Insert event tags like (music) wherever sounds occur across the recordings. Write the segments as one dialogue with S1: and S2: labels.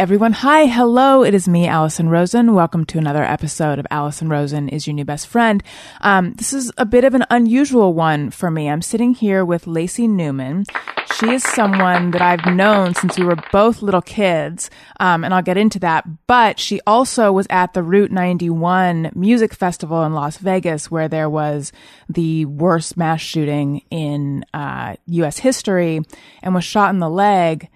S1: everyone. Hi, hello. It is me, Alison Rosen. Welcome to another episode of Alison Rosen is Your New Best Friend. Um, this is a bit of an unusual one for me. I'm sitting here with Lacey Newman. She is someone that I've known since we were both little kids, um, and I'll get into that. But she also was at the Route 91 Music Festival in Las Vegas, where there was the worst mass shooting in uh, U.S. history, and was shot in the leg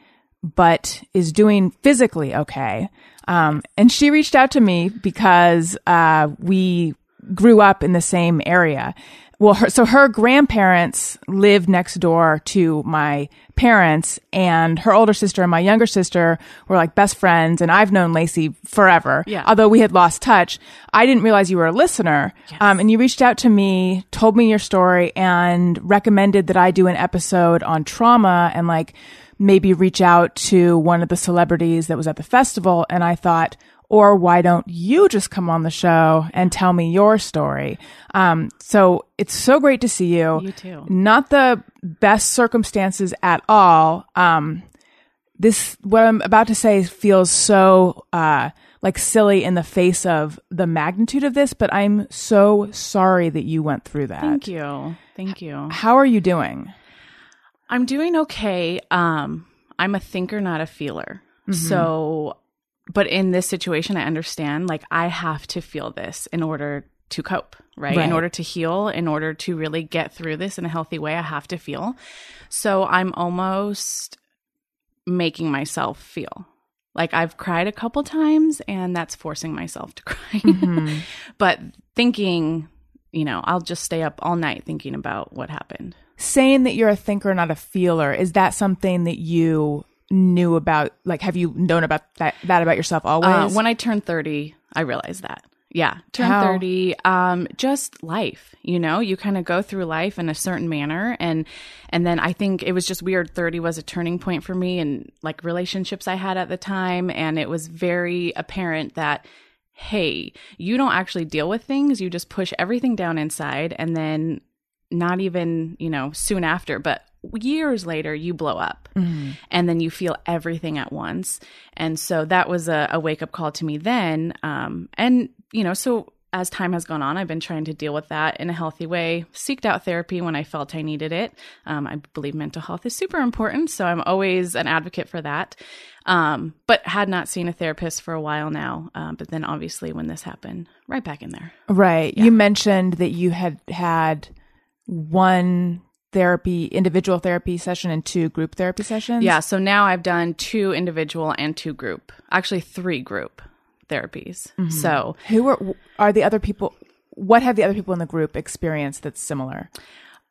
S1: but is doing physically okay. Um, and she reached out to me because uh, we grew up in the same area. Well, her, so her grandparents lived next door to my parents, and her older sister and my younger sister were like best friends. And I've known Lacey forever.
S2: Yeah.
S1: Although we had lost touch, I didn't realize you were a listener. Um, and you reached out to me, told me your story, and recommended that I do an episode on trauma and like maybe reach out to one of the celebrities that was at the festival. And I thought, or why don't you just come on the show and tell me your story? Um, so it's so great to see you.
S2: You too.
S1: Not the best circumstances at all. Um, this, what I'm about to say feels so, uh, like silly in the face of the magnitude of this, but I'm so sorry that you went through that.
S2: Thank you. Thank you.
S1: How are you doing?
S2: I'm doing okay. Um, I'm a thinker, not a feeler. So, but in this situation, I understand like I have to feel this in order to cope, right?
S1: Right.
S2: In order to heal, in order to really get through this in a healthy way, I have to feel. So I'm almost making myself feel. Like I've cried a couple times and that's forcing myself to (laughs) cry. but thinking, you know, I'll just stay up all night thinking about what happened.
S1: Saying that you're a thinker, not a feeler, is that something that you knew about? Like, have you known about that, that about yourself always?
S2: Uh, when I turned 30, I realized that. Yeah, turned
S1: How?
S2: 30, um, just life, you know, you kind of go through life in a certain manner. And, and then I think it was just weird. 30 was a turning point for me and like relationships I had at the time. And it was very apparent that, hey, you don't actually deal with things. You just push everything down inside and then not even, you know, soon after, but years later, you blow up and then you feel everything at once. And so that was a, a wake up call to me then. Um, and, you know, so as time has gone on, I've been trying to deal with that in a healthy way. Seeked out therapy when I felt I needed it. Um, I believe mental health is super important, so I'm always an advocate for that. Um, but had not seen a therapist for a while now. Um, but then obviously when this happened, right back in there.
S1: right. You mentioned that you had had one therapy, individual therapy session and two group therapy sessions.
S2: Yeah, so now I've done two individual and two group, actually three group therapies. Mm-hmm. So
S1: Who are are the other people? What have the other people in the group experienced that's similar?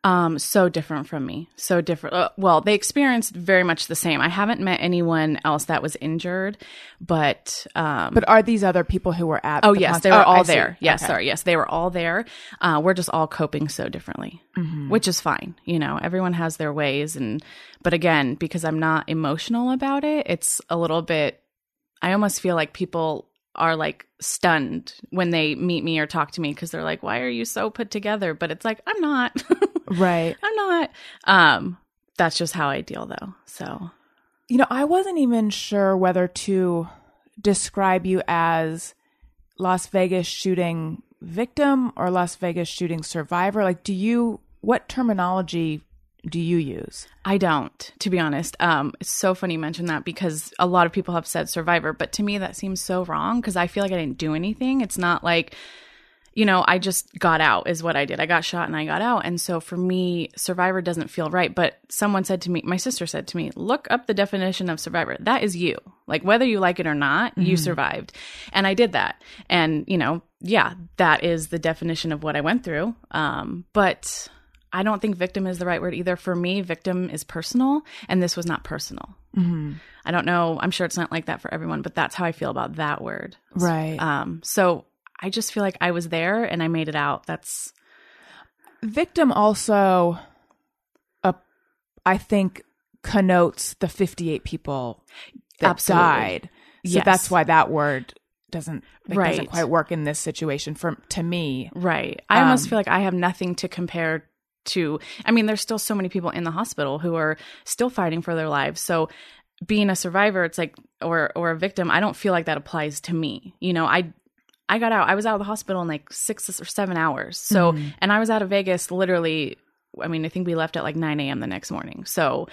S2: Um, so different from me. So different. Uh, well, they experienced very much the same. I haven't met anyone else that was injured, but um,
S1: But are these other people who were at?
S2: oh yes, they were
S1: I
S2: all
S1: see.
S2: there. Yes,
S1: Okay.
S2: sorry, yes, they were all there. Uh, we're just all coping so differently, which is fine. You know, everyone has their ways, and but again, because I'm not emotional about it, it's a little bit. I almost feel like people are like stunned when they meet me or talk to me because they're like, "Why are you so put together?" But it's like I'm not. (laughs)
S1: Right.
S2: I'm not. Um, that's just how I deal though. So
S1: You know, I wasn't even sure whether to describe you as Las Vegas shooting victim or Las Vegas shooting survivor. Like, do you, what terminology do you use?
S2: I don't, to be honest. Um, it's so funny you mention that because a lot of people have said survivor, but to me that seems so wrong because I feel like I didn't do anything. It's not like, you know, I just got out is what I did. I got shot and I got out. And so for me, survivor doesn't feel right. But someone said to me, my sister said to me, look up the definition of survivor. That is you. Like whether you like it or not, you survived. And I did that. And, you know, yeah, that is the definition of what I went through. Um, but I don't think victim is the right word either. For me, victim is personal, and this was not personal. I don't know. I'm sure it's not like that for everyone, but that's how I feel about that word.
S1: Right.
S2: Um, so I just feel like I was there and I made it out. That's
S1: victim also, uh, I think, connotes the 58 people that
S2: Absolutely.
S1: died. So
S2: Yes.
S1: that's why that word doesn't like, doesn't
S2: Right.
S1: quite work in this situation for to me.
S2: right. I almost
S1: Um,
S2: feel like I have nothing to compare to. I mean, there's still so many people in the hospital who are still fighting for their lives. So being a survivor, it's like or or a victim, I don't feel like that applies to me. You know, I I got out. I was out of the hospital in like six or seven hours. So, mm-hmm. and I was out of Vegas literally. I mean, I think we left at like 9 a.m. the next morning. So,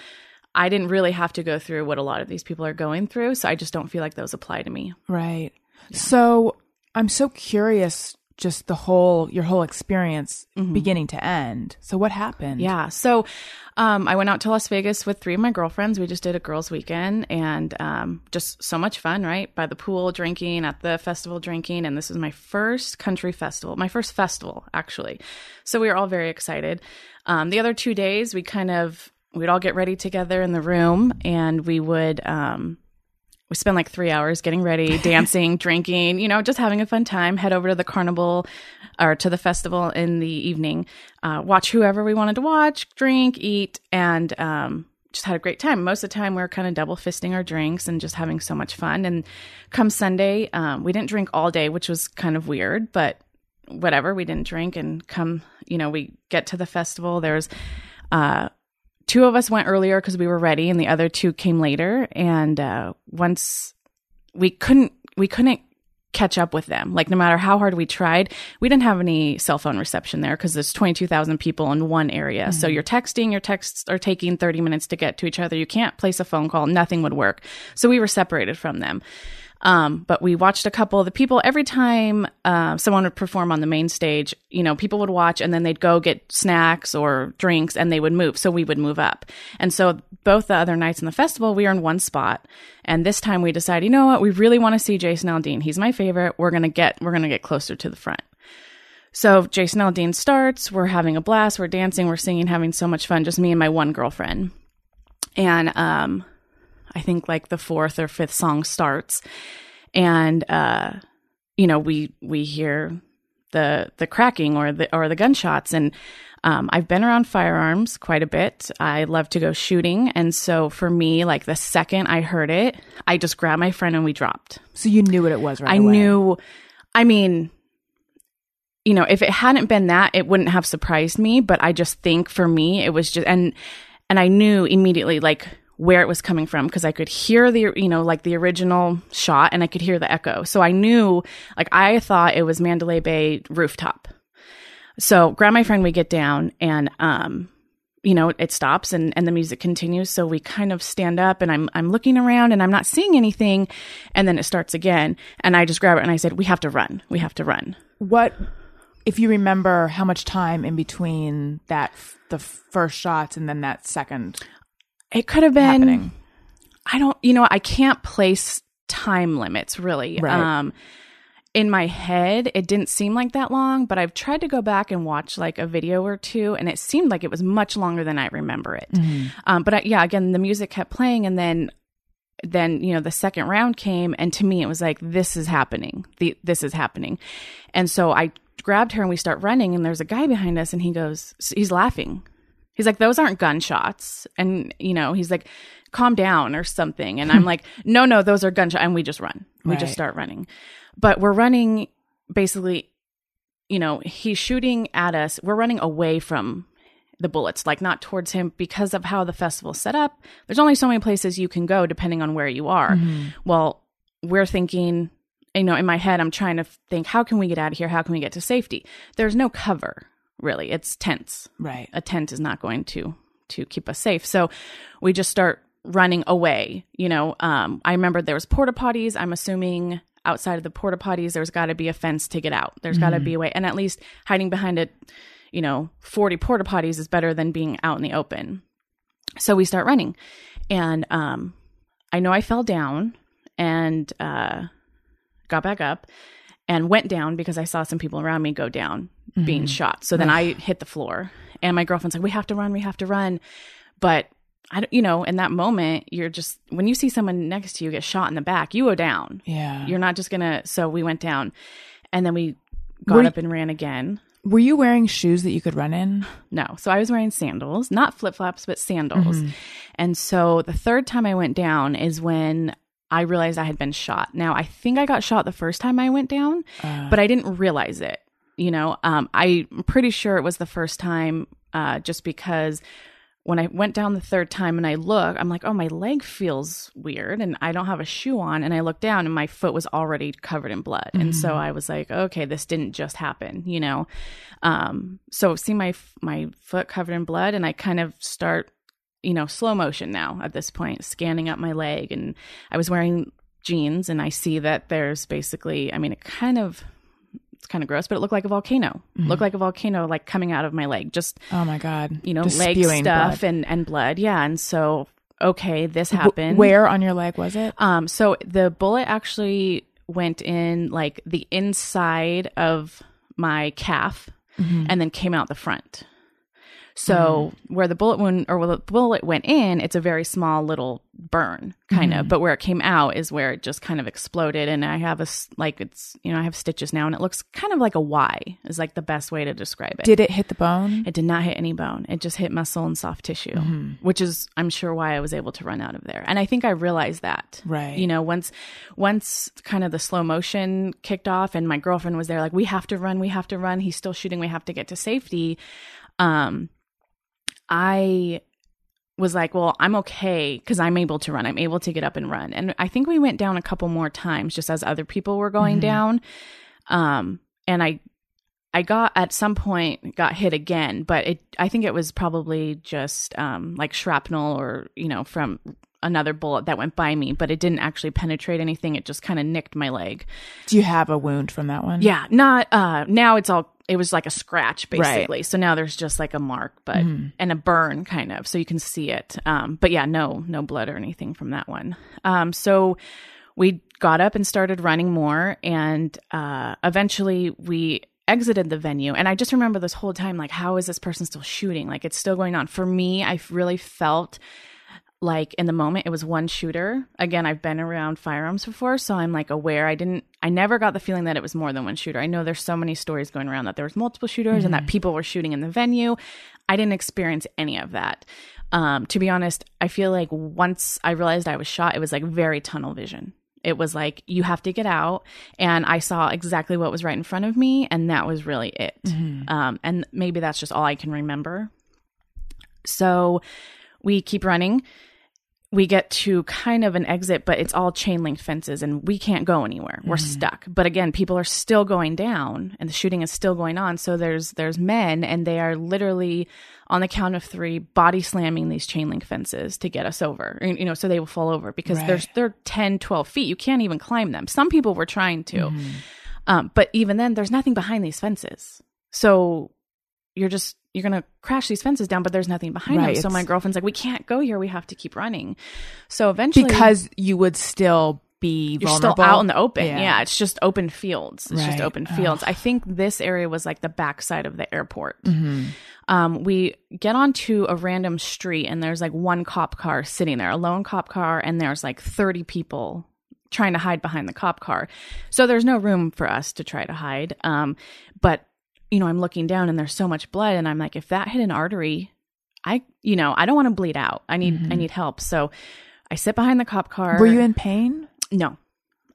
S2: I didn't really have to go through what a lot of these people are going through. So, I just don't feel like those apply to me.
S1: Right. Yeah. So, I'm so curious just the whole your whole experience mm-hmm. beginning to end. So what happened?
S2: Yeah. So um, I went out to Las Vegas with three of my girlfriends. We just did a girls' weekend and um, just so much fun, right? By the pool, drinking, at the festival, drinking. And this was my first country festival, my first festival, actually. So we were all very excited. Um, the other two days, we kind of, we'd all get ready together in the room and we would, um, we spend like three hours getting ready, (laughs) dancing, drinking, you know, just having a fun time. Head over to the carnival or to the festival in the evening, uh, watch whoever we wanted to watch, drink, eat, and um, just had a great time. Most of the time, we are kind of double fisting our drinks and just having so much fun. And come Sunday, um, we didn't drink all day, which was kind of weird, but whatever. We didn't drink. And come, you know, we get to the festival. There's uh, two of us went earlier because we were ready, and the other two came later. And uh, once we couldn't, we couldn't catch up with them. Like no matter how hard we tried, we didn't have any cell phone reception there because there's 22,000 people in one area. Mm-hmm. So you're texting, your texts are taking 30 minutes to get to each other. You can't place a phone call. Nothing would work. So we were separated from them. Um, but we watched a couple of the people every time uh, someone would perform on the main stage. You know, people would watch and then they'd go get snacks or drinks and they would move. So we would move up. And so both the other nights in the festival, we were in one spot. And this time we decided, you know what, we really want to see Jason Aldean. He's my favorite. We're gonna get we're gonna get closer to the front. So Jason Aldean starts. We're having a blast. We're dancing. We're singing, having so much fun. Just me and my one girlfriend. And um, I think like the fourth or fifth song starts, and uh, you know we we hear the the cracking or the or the gunshots and um, I've been around firearms quite a bit. I love to go shooting. And so for me, like the second I heard it, I just grabbed my friend and we dropped.
S1: So you knew what it was right
S2: I
S1: away.
S2: knew, I mean, you know, if it hadn't been that, it wouldn't have surprised me. But I just think for me, it was just, and, and I knew immediately, like, where it was coming from because I could hear the, you know, like the original shot and I could hear the echo. So I knew, like, I thought it was Mandalay Bay rooftop. So grab my friend, we get down and, um, you know, it stops and, and the music continues. So we kind of stand up and I'm, I'm looking around and I'm not seeing anything. And then it starts again. And I just grab it and I said, we have to run. We have to run.
S1: What, if you remember how much time in between that, the first shots and then that second?
S2: It could have been. Happening. I don't. You know, I can't place time limits really.
S1: Right. Um,
S2: in my head, it didn't seem like that long, but I've tried to go back and watch like a video or two, and it seemed like it was much longer than I remember it. Mm-hmm. Um, but I, yeah, again, the music kept playing, and then then you know the second round came, and to me, it was like this is happening. The, this is happening, and so I grabbed her and we start running, and there's a guy behind us, and he goes, he's laughing. He's like, those aren't gunshots. And, you know, he's like, calm down or something. And I'm (laughs) like, no, no, those are gunshots. And we just run. We right. just start running. But we're running basically, you know, he's shooting at us. We're running away from the bullets, like not towards him because of how the festival's set up. There's only so many places you can go depending on where you are. Mm-hmm. Well, we're thinking, you know, in my head, I'm trying to think, how can we get out of here? How can we get to safety? There's no cover really. It's tents.
S1: Right.
S2: A tent is not going to to keep us safe. So we just start running away. You know, um, I remember there was porta potties. I'm assuming outside of the porta potties, there's got to be a fence to get out. There's mm-hmm. got to be a way, and at least hiding behind it, you know, 40 porta potties is better than being out in the open. So we start running, and um, I know I fell down and uh, got back up and went down because I saw some people around me go down mm-hmm. being shot. So then I hit the floor, and my girlfriend's like, "We have to run, we have to run," but I don't, you know, in that moment, you're just when you see someone next to you get shot in the back, you go down.
S1: Yeah,
S2: you're not just gonna. So we went down, and then we got were up and ran again.
S1: Were you wearing shoes that you could run in?
S2: No. So I was wearing sandals, not flip flops, but sandals. Mm-hmm. And so the third time I went down is when I realized I had been shot. Now, I think I got shot the first time I went down, uh, but I didn't realize it. You know, um, I'm pretty sure it was the first time uh, just because when I went down the third time and I look, I'm like, oh, my leg feels weird and I don't have a shoe on. And I look down and my foot was already covered in blood. Mm-hmm. And so I was like, okay, this didn't just happen, you know? Um, so see my, my foot covered in blood and I kind of start, you know, slow motion now at this point, scanning up my leg. And I was wearing jeans and I see that there's basically, I mean, it kind of it's kind of gross, but it looked like a volcano. Mm-hmm. Looked like a volcano like coming out of my leg. Just
S1: oh my god,
S2: you know,
S1: Just
S2: leg stuff blood. and and blood. Yeah, and so okay, this happened.
S1: Where on your leg was it?
S2: Um, so the bullet actually went in like the inside of my calf mm-hmm. and then came out the front. So mm. where the bullet wound or where the bullet went in, it's a very small little burn kind mm-hmm. of, but where it came out is where it just kind of exploded. And I have a, like, it's, you know, I have stitches now and it looks kind of like a Y is like the best way to describe it.
S1: Did it hit the bone?
S2: It did not hit any bone. It just hit muscle and soft tissue, mm-hmm. which is, I'm sure why I was able to run out of there. And I think I realized that,
S1: right.
S2: You know, once, once kind of the slow motion kicked off and my girlfriend was there, like, we have to run, we have to run. He's still shooting. We have to get to safety. Um, I was like, well, I'm okay because I'm able to run. I'm able to get up and run. And I think we went down a couple more times just as other people were going mm-hmm. down. Um, and I, I got at some point got hit again, but it, I think it was probably just, um, like shrapnel or, you know, from another bullet that went by me, but it didn't actually penetrate anything. It just kind of nicked my leg.
S1: Do you have a wound from that one?
S2: Yeah, not, uh, now it's all it was like a scratch basically. Right. So now there's just like a mark, but mm-hmm. and a burn kind of, so you can see it. Um, but yeah, no, no blood or anything from that one. Um, so we got up and started running more, and uh, eventually we exited the venue. And I just remember this whole time, like, how is this person still shooting? Like, it's still going on. For me, I really felt like in the moment it was one shooter. Again i've been around firearms before so i'm like aware. I didn't i never got the feeling that it was more than one shooter. I know there's so many stories going around that there was multiple shooters mm-hmm. and that mm-hmm. people were shooting in the venue. I didn't experience any of that. Um, to be honest i feel like once i realized i was shot it was like very tunnel vision. It was like you have to get out and i saw exactly what was right in front of me and that was really it. Mm-hmm. um, and maybe that's just all i can remember. So we keep running we get to kind of an exit, but it's all chain link fences and we can't go anywhere. We're mm-hmm. stuck. But again, people are still going down and the shooting is still going on. So there's there's men and they are literally on the count of three body slamming these chain link fences to get us over. You know, so they will fall over because right. there's they're 10, 12 feet. You can't even climb them. Some people were trying to. Mm-hmm. Um, but even then there's nothing behind these fences. So you're just you're gonna crash these fences down, but there's nothing behind right, them. So my girlfriend's like, we can't go here. We have to keep running. So eventually,
S1: because you would still be
S2: you're
S1: vulnerable.
S2: still out in the open. Yeah, yeah it's just open fields. It's right. just open fields. Ugh. I think this area was like the backside of the airport. Mm-hmm. Um, we get onto a random street and there's like one cop car sitting there, a lone cop car, and there's like 30 people trying to hide behind the cop car. So there's no room for us to try to hide. Um, but you know, I'm looking down and there's so much blood and I'm like, if that hit an artery, I, you know, I don't want to bleed out. I need, mm-hmm. I need help. So I sit behind the cop car.
S1: Were you in pain?
S2: No,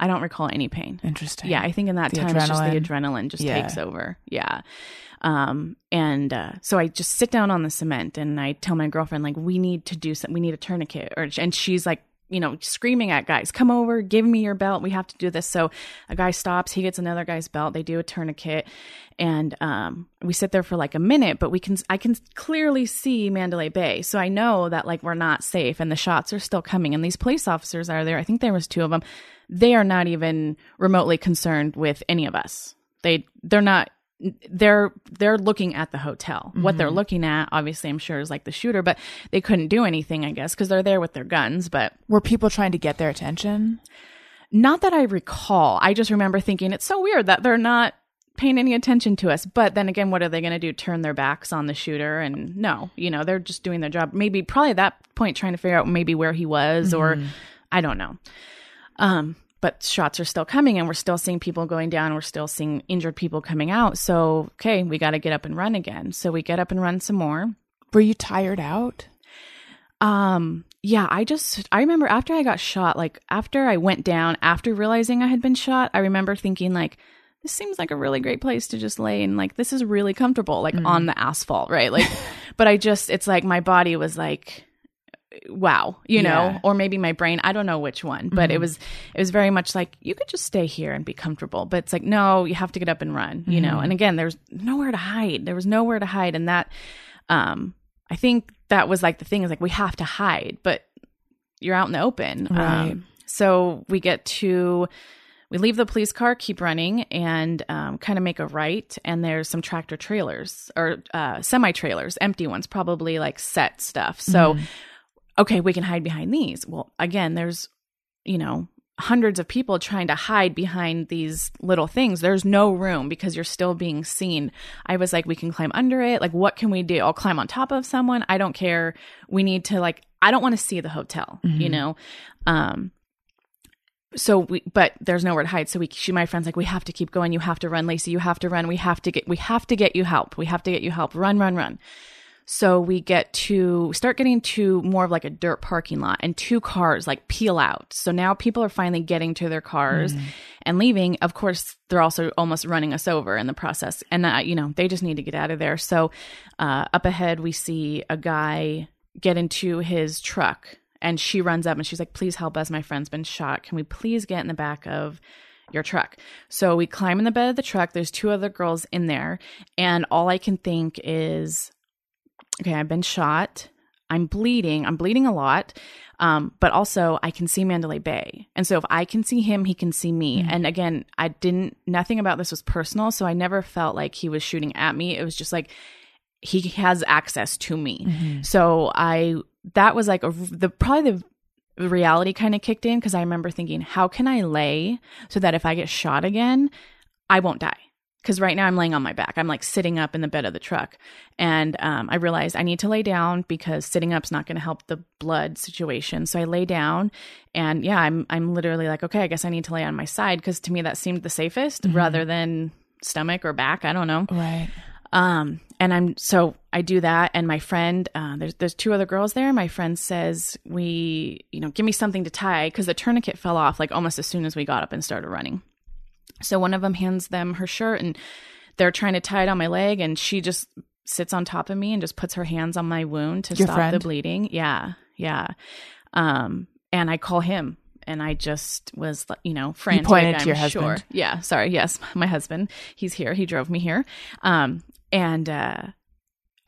S2: I don't recall any pain.
S1: Interesting.
S2: Yeah. I think in that the time, adrenaline. it's just the adrenaline just yeah. takes over. Yeah. Um, and, uh, so I just sit down on the cement and I tell my girlfriend, like, we need to do something. We need a tourniquet or, and she's like, you know, screaming at guys, come over, give me your belt. We have to do this. So a guy stops, he gets another guy's belt. They do a tourniquet and, um, we sit there for like a minute, but we can, I can clearly see Mandalay Bay. So I know that like we're not safe and the shots are still coming and these police officers are there. I think there was two of them. They are not even remotely concerned with any of us. They, they're not they're they're looking at the hotel. Mm-hmm. What they're mm-hmm. looking at, obviously, I'm sure is like the shooter, but they couldn't do anything, I guess, because they're there with their guns. But
S1: were people trying to get their attention?
S2: Not that I recall. I just remember thinking it's so weird that they're not paying any attention to us. But then again, what are they going to do? Turn their backs on the shooter? And no, you know, they're just doing their job. Maybe probably at that point trying to figure out maybe where he was, mm-hmm. or I don't know. Um, but shots are still coming and we're still seeing people going down. We're still seeing injured people coming out. So okay we got to get up and run again. So we get up and run some more.
S1: Were you tired out?
S2: Um yeah i just i remember after i got shot like after i went down after realizing i had been shot i remember thinking like this seems like a really great place to just lay and like this is really comfortable like mm. on the asphalt right? Like (laughs) but I just, it's like my body was like, wow, you know,
S1: Yeah.
S2: or maybe my brain, I don't know which one, but
S1: Mm-hmm.
S2: it was, it was very much like, you could just stay here and be comfortable. But it's like, no, you have to get up and run, you
S1: Mm-hmm.
S2: know? And again, there's nowhere to hide. There was nowhere to hide. And that, um, I think that was like the thing is like, we have to hide, but you're out in the open.
S1: Right.
S2: Um, so we get to, we leave the police car, keep running, and um, kind of make a right. And there's some tractor trailers or uh, semi trailers, empty ones, probably like set stuff. So, okay, we can hide behind these. Well, again, there's, you know, hundreds of people trying to hide behind these little things. There's no room because you're still being seen. I was like, we can climb under it. Like, what can we do? I'll climb on top of someone. I don't care. We need to, like, I don't want to see the hotel, you know? Um, so we but there's nowhere to hide so we she my friends like we have to keep going you have to run lacey you have to run we have to get we have to get you help we have to get you help run run run so we get to start getting to more of like a dirt parking lot and two cars like peel out so now people are finally getting to their cars and leaving of course they're also almost running us over in the process and uh, you know they just need to get out of there so uh, up ahead we see a guy get into his truck and she runs up and she's like, please help us. My friend's been shot. Can we please get in the back of your truck? So we climb in the bed of the truck. There's two other girls in there. And all I can think is, okay, I've been shot. I'm bleeding. I'm bleeding a lot. Um, but also I can see Mandalay Bay. And so if I can see him, he can see me. And again, I didn't, nothing about this was personal. So I never felt like he was shooting at me. It was just like, he has access to me. So I that was like a, the probably the reality kind of kicked in because I remember thinking, how can I lay so that if I get shot again, I won't die? Because right now I'm laying on my back. I'm like sitting up in the bed of the truck, and um, I realized I need to lay down because sitting up's not going to help the blood situation. So I lay down, and yeah, I'm I'm literally like, okay, I guess I need to lay on my side because to me that seemed the safest rather than stomach or back. I don't know.
S1: Right.
S2: Um, and I'm so I do that, and my friend, uh, there's there's two other girls there. My friend says we, you know, give me something to tie because the tourniquet fell off like almost as soon as we got up and started running. So one of them hands them her shirt, and they're trying to tie it on my leg, and she just sits on top of me and just puts her hands on my wound to
S1: Your
S2: stop
S1: friend?
S2: the bleeding. Yeah, yeah. Um, and I call him. And I just was, you know, frantic.
S1: You pointed to
S2: I'm
S1: your
S2: sure.
S1: husband.
S2: Yeah, sorry. Yes, (laughs) my husband. He's here. He drove me here. Um, and uh,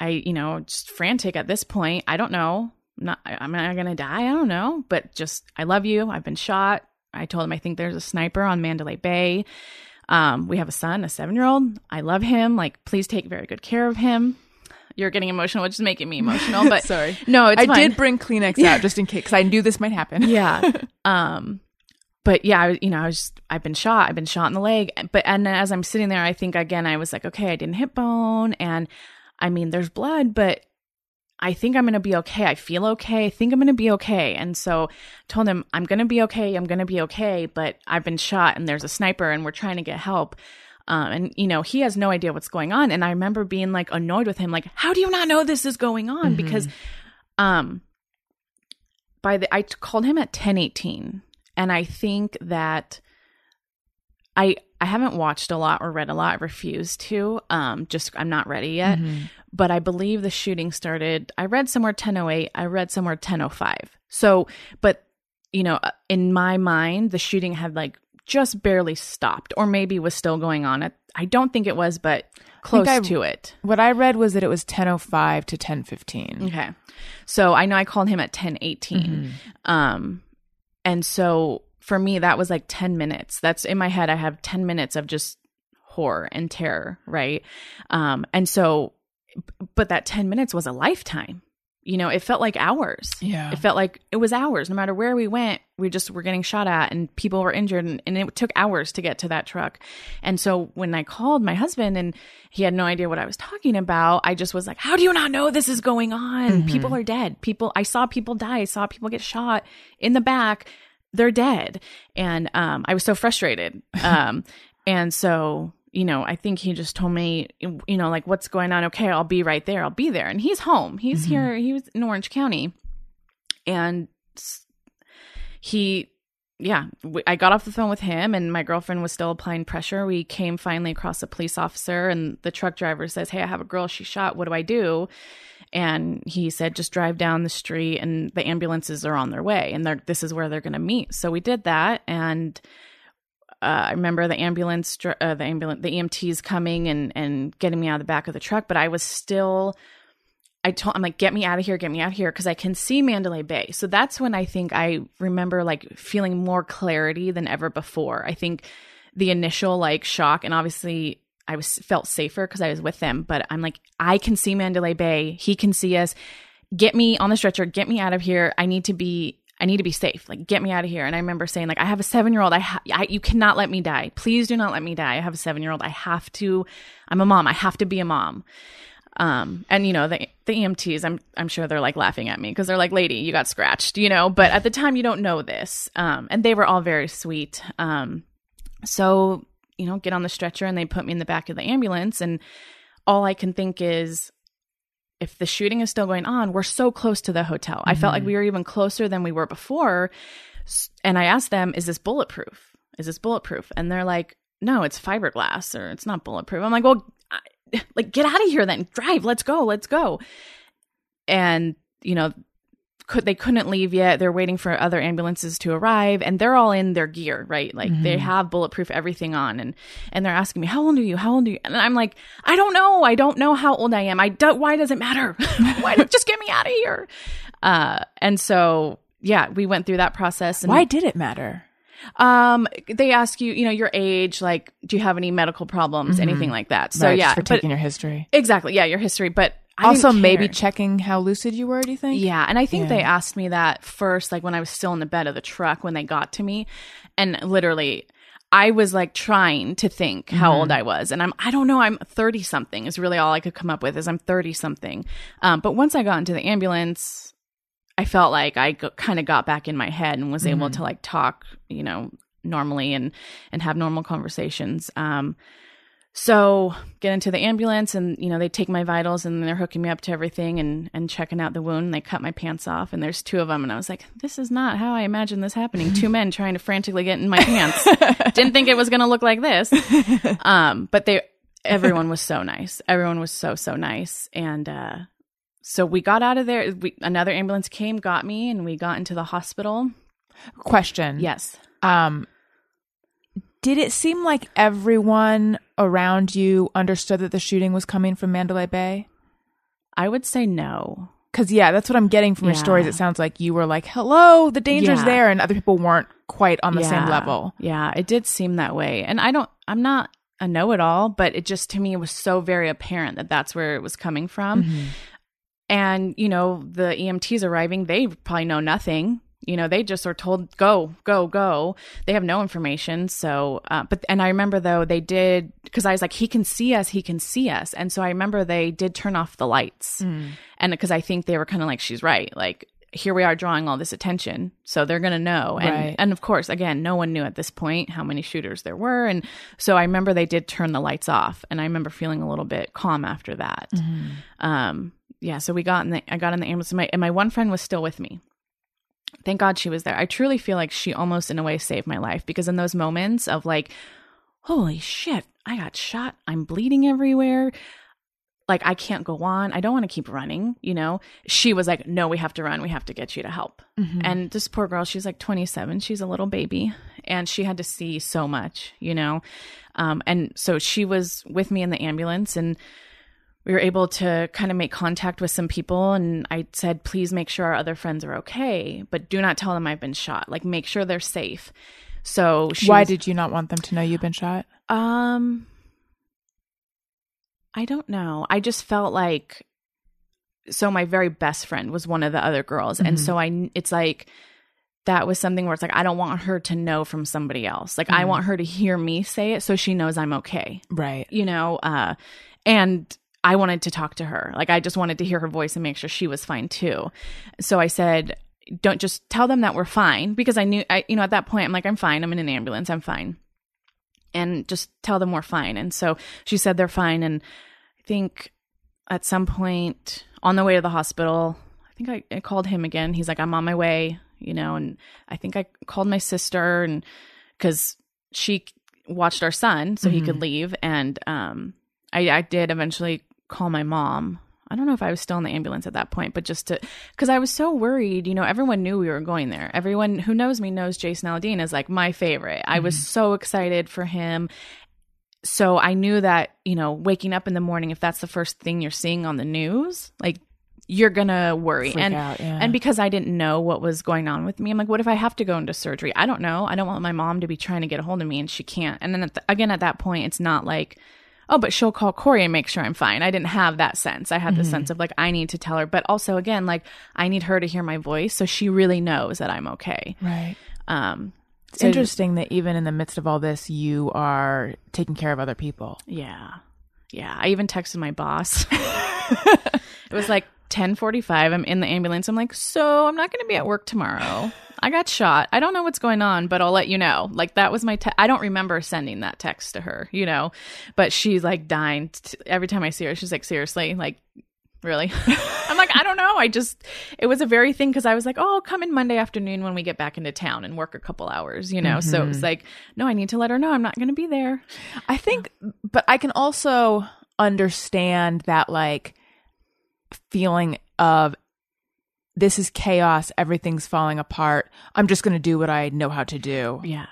S2: I, you know, just frantic at this point. I don't know. I'm not. I'm not gonna die. I don't know. But just, I love you. I've been shot. I told him I think there's a sniper on Mandalay Bay. Um, we have a son, a seven year old. I love him. Like, please take very good care of him. You're getting emotional, which is making me emotional. But (laughs)
S1: Sorry.
S2: no, it's
S1: I
S2: fine.
S1: did bring Kleenex out just in case because I knew this might happen.
S2: yeah (laughs) um but yeah I, was- you know i was just i've been shot i've been shot in the leg but and as i'm sitting there i think again i was like okay i didn't hit bone and i mean there's blood but i think i'm gonna be okay. I feel okay. I think i'm gonna be okay. And so I told him i'm gonna be okay. I'm gonna be okay but i've been shot and there's a sniper and we're trying to get help. Um, and you know he has no idea what's going on. And i remember being like annoyed with him like how do you not know this is going on? Because um by the I called him at 1018 and I think that I I haven't watched a lot or read a lot. I refuse to. Um just I'm not ready yet. But I believe the shooting started I read somewhere 1008, I read somewhere 1005. So, but you know, uh, in my mind the shooting had like just barely stopped or maybe was still going on. I- I don't think it was, but close
S1: I-
S2: to it.
S1: What I read was that it was 10:05 to 10:15.
S2: Okay. So I know I called him at 1018. Um and so for me that was like 10 minutes. That's in my head I have 10 minutes of just horror and terror, right? Um and so but that 10 minutes was a lifetime. You know, it felt like hours.
S1: Yeah.
S2: It felt like it was hours. No matter where we went, we just were getting shot at and people were injured and, and it took hours to get to that truck. And so when I called my husband and he had no idea what I was talking about, I just was like, How do you not know this is going on? People are dead. People I saw people die. I saw people get shot in the back. They're dead. And um I was so frustrated. (laughs) Um and so you know, I think he just told me, you know, like what's going on. Okay, I'll be right there. I'll be there. And he's home. He's mm-hmm. here. He was in Orange County, and he, yeah, I got off the phone with him, and my girlfriend was still applying pressure. We came finally across a police officer, and the truck driver says, "Hey, I have a girl. She shot. What do I do?" And he said, just drive down the street and the ambulances are on their way and they're, this is where they're going to meet. So we did that. And I remember the ambulance, uh, the ambulance, the EMTs coming and, and getting me out of the back of the truck, but I was still, I told, I'm like, get me out of here, get me out of here. Cause I can see Mandalay Bay. So that's when I think I remember like feeling more clarity than ever before. I think the initial like shock and obviously I was felt safer because I was with them. But I'm like, I can see Mandalay Bay. He can see us. Get me on the stretcher. Get me out of here. I need to be. I need to be safe. Like, get me out of here. And I remember saying, like, I have a seven year old. I, ha- I, you cannot let me die. Please do not let me die. I have a seven year old. I have to. I'm a mom. I have to be a mom. Um, and you know the the EMTs, I'm I'm sure they're like laughing at me because they're like, "Lady, you got scratched," you know. But at the time, you don't know this. Um, and they were all very sweet. Um, so you know, get on the stretcher and they put me in the back of the ambulance. And all I can think is, if the shooting is still going on, we're so close to the hotel. Mm-hmm. I felt like mm-hmm. we were even closer than we were before. And I asked them, is this bulletproof? Is this bulletproof? And they're like, no, it's fiberglass or it's not bulletproof. I'm like, well, I, (laughs) like, get out of here then. Drive. Let's go. Let's go. And, you know, could they couldn't leave yet. They're waiting for other ambulances to arrive and they're all in their gear, right? Like mm-hmm. they have bulletproof everything on and and they're asking me, "How old are you? How old are you?" And I'm like, "I don't know. I don't know how old I am. I don't why does it matter? (laughs) why just get me out of here?" Uh and so yeah, we went through that process and
S1: Why did it matter?
S2: Um, they ask you, you know, your age, like, do you have any medical problems, mm-hmm. anything like that. So
S1: right,
S2: yeah,
S1: for taking your history.
S2: Exactly. Yeah, your history. But
S1: I also maybe checking how lucid you were do you think
S2: yeah and i think yeah. they asked me that first like when i was still in the bed of the truck when they got to me and literally i was like trying to think how mm-hmm. old i was and i'm i don't know i'm 30 something is really all i could come up with is i'm 30 something um, but once i got into the ambulance i felt like i kind of got back in my head and was mm-hmm. able to like talk you know normally and and have normal conversations um so get into the ambulance and you know they take my vitals and they're hooking me up to everything and and checking out the wound. And they cut my pants off and there's two of them and i was like this is not how i imagined this happening. Two men trying to frantically get in my pants. (laughs) Didn't think it was going to look like this. Um but they everyone was so nice. Everyone was so so nice. And uh so we got out of there. We, another ambulance came got me and we got into the hospital.
S1: Question.
S2: Yes.
S1: Um did it seem like everyone around you understood that the shooting was coming from Mandalay Bay?
S2: I would say no.
S1: Cause yeah, that's what I'm getting from yeah. your stories. It sounds like you were like, "Hello, the danger's yeah. there," and other people weren't quite on the
S2: yeah.
S1: same level.
S2: Yeah, it did seem that way. And I don't, I'm not a know-it-all, but it just to me was so very apparent that that's where it was coming from. Mm-hmm. And you know, the EMTs arriving, they probably know nothing you know they just are told go go go. They have no information. So uh, but and i remember though they did because i was like he can see us he can see us. And so i remember they did turn off the lights. Mm. and because i think they were kind of like she's right. Like here we are drawing all this attention. So they're going to know. And
S1: right.
S2: and of course again no one knew at this point how many shooters there were. And so i remember they did turn the lights off. And i remember feeling a little bit calm after that. Mm-hmm. um yeah so we got in the i got in the ambulance. And my, and my one friend was still with me thank God she was there. I truly feel like she almost, in a way, saved my life because in those moments of like, holy shit, I got shot, I'm bleeding everywhere. Like, I can't go on. I don't want to keep running, you know? She was like, no, we have to run. We have to get you to help. Mm-hmm. And this poor girl, she's like 27. She's a little baby and she had to see so much, you know? Um, and so she was with me in the ambulance and we were able to kind of make contact with some people and I said, please make sure our other friends are okay, but do not tell them I've been shot. Like make sure they're safe. So
S1: Why was, did you not want them to know you've been shot?
S2: Um I don't know. I just felt like so my very best friend was one of the other girls mm-hmm. and so I it's like that was something where it's like I don't want her to know from somebody else. Like mm-hmm. I want her to hear me say it so she knows I'm okay.
S1: Right.
S2: You know, uh and I wanted to talk to her. Like I just wanted to hear her voice and make sure she was fine too. So I said, don't just tell them that we're fine because I knew I you know at that point I'm like I'm fine. I'm in an ambulance. I'm fine. And just tell them we're fine. And so she said they're fine and I think at some point on the way to the hospital, I think I, I called him again. He's like I'm on my way, you know, and I think I called my sister and cuz she watched our son so mm-hmm. he could leave and um I, I did eventually call my mom I don't know if I was still in the ambulance at that point, but just to, because I was so worried. You know, everyone knew we were going there. Everyone who knows me knows Jason Aldean is like my favorite. I was mm-hmm. so excited for him. So I knew that, you know, waking up in the morning, if that's the first thing you're seeing on the news, like you're gonna worry.
S1: Freak
S2: and
S1: out, yeah.
S2: and because I didn't know what was going on with me, I'm like, what if I have to go into surgery? I don't know. I don't want my mom to be trying to get a hold of me and she can't. And then at the, again, at that point, it's not like, oh, but she'll call Corey and make sure I'm fine. I didn't have that sense. I had
S1: Mm-hmm.
S2: the sense of like, I need to tell her. But also, again, like, I need her to hear my voice so she really knows that I'm okay.
S1: Right.
S2: Um,
S1: It's interesting that even in the midst of all this, you are taking care of other people.
S2: Yeah. Yeah. I even texted my boss. (laughs) it was like 1045. I'm in the ambulance. I'm like, so I'm not going to be at work tomorrow. I got shot. I don't know what's going on, but I'll let you know. Like that was my te- I don't remember sending that text to her, you know, but she's like dying t- every time I see her. She's like, seriously, like really? (laughs) I'm like, I don't know. I just, it was a very thing because I was like, oh, I'll come in Monday afternoon when we get back into town and work a couple hours, you know? So it was mm-hmm. like, no, I need to let her know I'm not going to be there.
S1: I think, but I can also understand that like feeling of this is chaos, everything's falling apart. I'm just going to do what I know how to do.
S2: Yeah.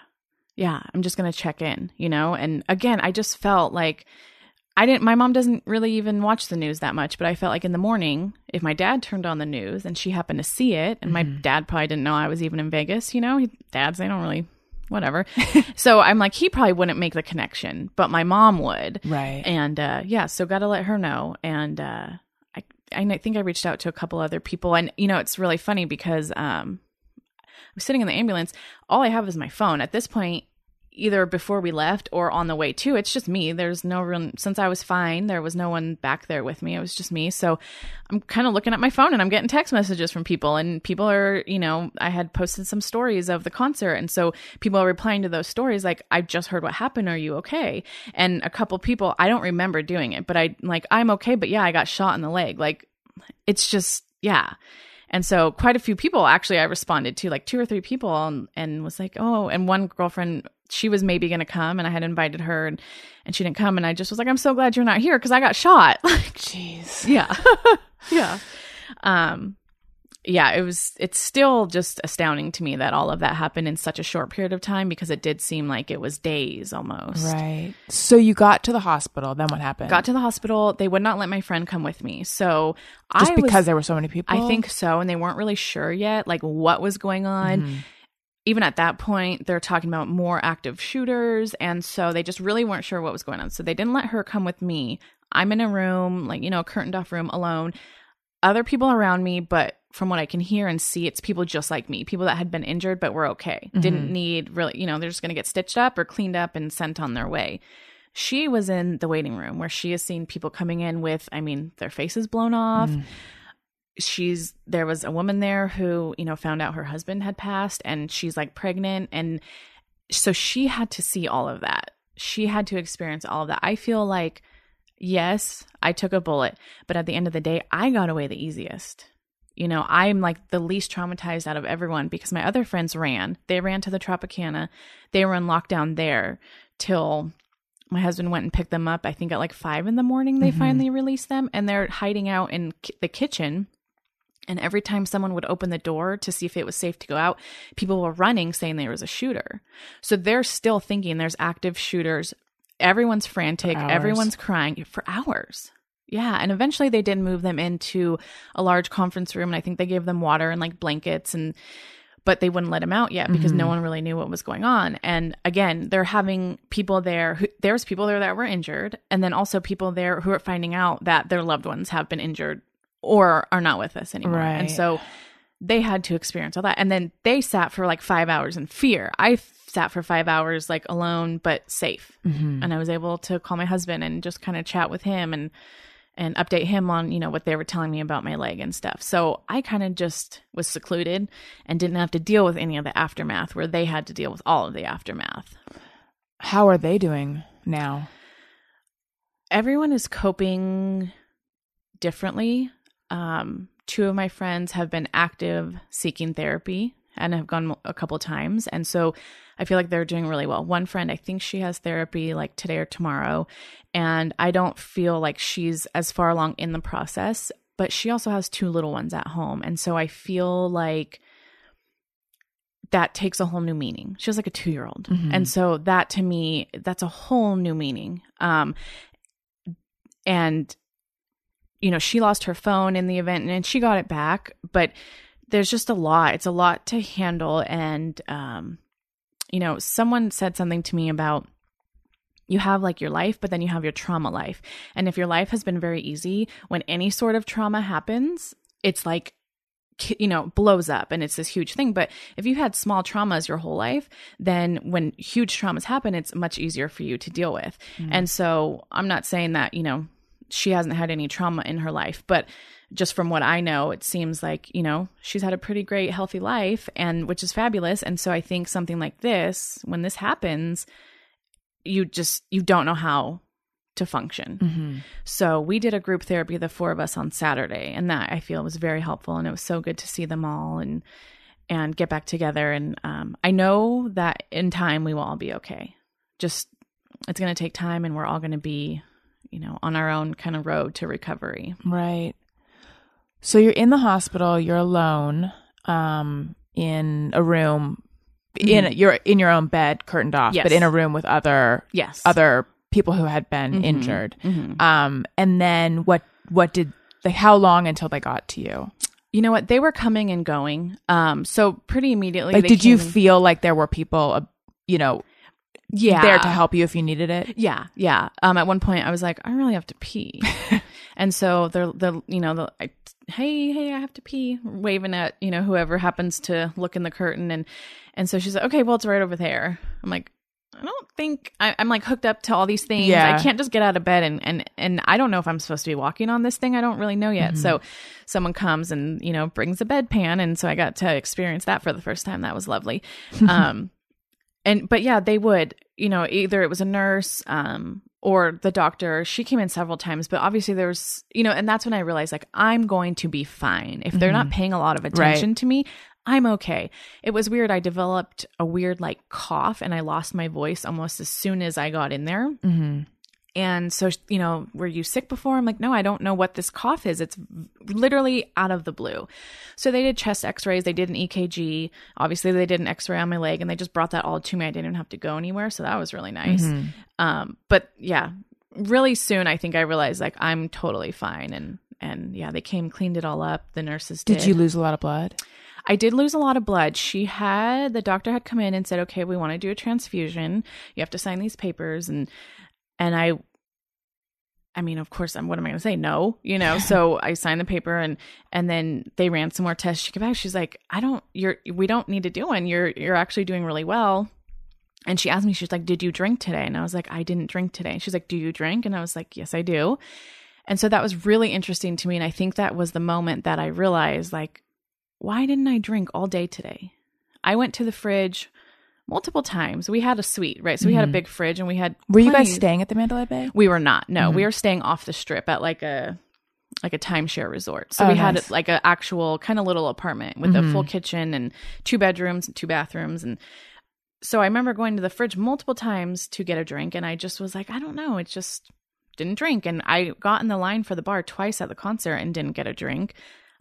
S2: Yeah. I'm just going to check in, you know? And again, I just felt like I didn't, my mom doesn't really even watch the news that much, but I felt like in the morning, if my dad turned on the news and she happened to see it, and my dad probably didn't know I was even in Vegas, you know? Dads, they don't really, whatever. (laughs) so I'm like, he probably wouldn't make the connection, but my mom would.
S1: Right.
S2: And uh, yeah, so got to let her know. And uh, I, think I reached out to a couple other people, and you know, it's really funny because um, I'm sitting in the ambulance. All I have is my phone at this point. Either before we left or on the way to, it's just me. There's no real, since I was fine, there was no one back there with me. It was just me. So I'm kind of looking at my phone and I'm getting text messages from people, and people are, you know, I had posted some stories of the concert. And so people are replying to those stories like, I just heard what happened. Are you okay? And a couple people, I don't remember doing it, but I like, I'm okay. But yeah, I got shot in the leg. Like, it's just, yeah. And so quite a few people actually I responded to, like two or three people, and, and was like, oh, and one girlfriend, she was maybe going to come, and I had invited her, and, and she didn't come. And I just was like, I'm so glad you're not here because I got shot. (laughs) Like,
S1: Jeez.
S2: yeah. (laughs) yeah. Um, yeah, it was, it's still just astounding to me that all of that happened in such a short period of time because it did seem like it was days almost.
S1: Right. So you got to the hospital. Then what happened?
S2: Got to the hospital. They would not let my friend come with me. So
S1: just
S2: I was-
S1: because there were so many people.
S2: I think so. And they weren't really sure yet, like what was going on.
S1: Mm-hmm.
S2: Even at that point, they're talking about more active shooters. And so they just really weren't sure what was going on. So they didn't let her come with me. I'm in a room, like, you know, a curtained off room alone. Other people around me, but from what I can hear and see, it's people just like me, people that had been injured but were okay. Mm-hmm. Didn't need really, you know, they're just going to get stitched up or cleaned up and sent on their way. She was in the waiting room where she has seen people coming in with, I mean, their faces blown off. Mm. She's there was a woman there who, you know, found out her husband had passed and she's like pregnant. And so she had to see all of that. She had to experience all of that. I feel like, yes, I took a bullet, but at the end of the day, I got away the easiest. You know, I'm like the least traumatized out of everyone because my other friends ran. They ran to the Tropicana. They were in lockdown there till my husband went and picked them up. I think at like five in the morning, they mm-hmm. finally released them and they're hiding out in ki- the kitchen. And every time someone would open the door to see if it was safe to go out, people were running saying there was a shooter. So they're still thinking there's active shooters. Everyone's frantic, everyone's crying for hours. Yeah. And eventually they did move them into a large conference room. And I think they gave them water and like blankets and but they wouldn't let him out yet because no mm-hmm. one really knew what was going on. And again, they're having people there who there's people there that were injured, and then also people there who are finding out that their loved ones have been injured or are not with us anymore. And so they had to experience all that. And then they sat for like five hours in fear. I sat for five hours like alone but safe. Mm-hmm. And I was able to call my husband and just kind of chat with him and and update him on you know what they were telling me about my leg and stuff so i kind of just was secluded and didn't have to deal with any of the aftermath where they had to deal with all of the aftermath
S1: How are they doing now?
S2: everyone is coping differently um, two of my friends have been active seeking therapy and have gone a couple times. And so I feel like they're doing really well. One friend, I think she has therapy like today or tomorrow. And I don't feel like she's as far along in the process, but she also has two little ones at home. And so I feel like that takes a whole new meaning. She has like a two year old.
S1: Mm-hmm.
S2: And so that to me, that's a whole new meaning. Um, and, you know, she lost her phone in the event and she got it back, but there's just a lot. It's a lot to handle. And, um, you know, someone said something to me about you have like your life, but then you have your trauma life. And if your life has been very easy, when any sort of trauma happens, it's like you know blows up and it's this huge thing but if you had small traumas your whole life then when huge traumas happen it's much easier for you to deal with mm. and so i'm not saying that you know she hasn't had any trauma in her life but just from what i know it seems like you know she's had a pretty great healthy life and which is fabulous and so i think something like this when this happens you just you don't know how to function.
S1: Mm-hmm.
S2: So we did a group therapy, the four of us on Saturday, and that I feel was very helpful. And it was so good to see them all and and get back together. And um, I know that in time we will all be okay. Just it's going to take time, and we're all going to be, you know, on our own kind of road to recovery.
S1: Right. So you're in the hospital. You're alone um, in a room. Mm-hmm. In you're in your own bed, curtained off,
S2: yes.
S1: but in a room with other
S2: yes
S1: other people who had been
S2: Mhm.
S1: injured.
S2: Mhm.
S1: Um, and then what? What did? Like, how long until they got to you?
S2: You know what? They were coming and going. Um, so pretty immediately.
S1: Like,
S2: they
S1: did you
S2: and-
S1: feel like there were people, uh, you know,
S2: yeah
S1: there to help you if you needed it?
S2: Yeah, yeah. Um, at one point, I was like, I really have to pee, (laughs) and so they're the you know the I, hey hey I have to pee, waving at you know whoever happens to look in the curtain, and and so she's like, okay, well it's right over there. I'm like. I don't think I, I'm like hooked up to all these things.
S1: Yeah.
S2: I can't just get out of bed and, and and I don't know if I'm supposed to be walking on this thing. I don't really know yet.
S1: Mm-hmm.
S2: So someone comes and you know brings a bedpan, and so I got to experience that for the first time. That was lovely. (laughs) um, and but yeah they would you know either it was a nurse um or the doctor. She came in several times but obviously there was you know and that's when i realized like i'm going to be fine. If they're not paying a lot of attention to me i'm okay. It was weird. I developed a weird like cough and i lost my voice almost as soon as i got in there.
S1: Mm-hmm.
S2: And so, you know, were you sick before? I'm like, no, I don't know what this cough is. It's literally out of the blue. So they did chest x rays, they did an EKG. Obviously, they did an x ray on my leg and they just brought that all to me. I didn't even have to go anywhere. So that was really nice.
S1: Mm-hmm.
S2: Um, but yeah, really soon, I think I realized like I'm totally fine. And, and yeah, they came, cleaned it all up. The nurses did.
S1: Did you lose a lot of blood?
S2: I did lose a lot of blood. She had the doctor had come in and said, "Okay, we want to do a transfusion. You have to sign these papers." And and I I mean, of course, I'm what am I going to say? No, you know. so (laughs) I signed the paper and and then they ran some more tests. She came back. She's like, "I don't you're we don't need to do one. You're you're actually doing really well." And she asked me, she's like, "Did you drink today?" And I was like, "I didn't drink today." She's like, "Do you drink?" And I was like, "Yes, I do." And so that was really interesting to me and I think that was the moment that I realized like why didn't I drink all day today? I went to the fridge multiple times. We had a suite, right? So we had a
S1: Mhm.
S2: big fridge and we had
S1: Were you guys
S2: plenty-
S1: staying at the Mandalay Bay?
S2: We were not. No, we were staying off the strip at like a like a timeshare resort. So
S1: Oh,
S2: we
S1: nice.
S2: had like an actual kind of little apartment with a full kitchen and two bedrooms and two bathrooms and so I remember going to the fridge multiple times to get a drink and I just was like, I don't know, it just didn't drink and I got in the line for the bar twice at the concert and didn't get a drink.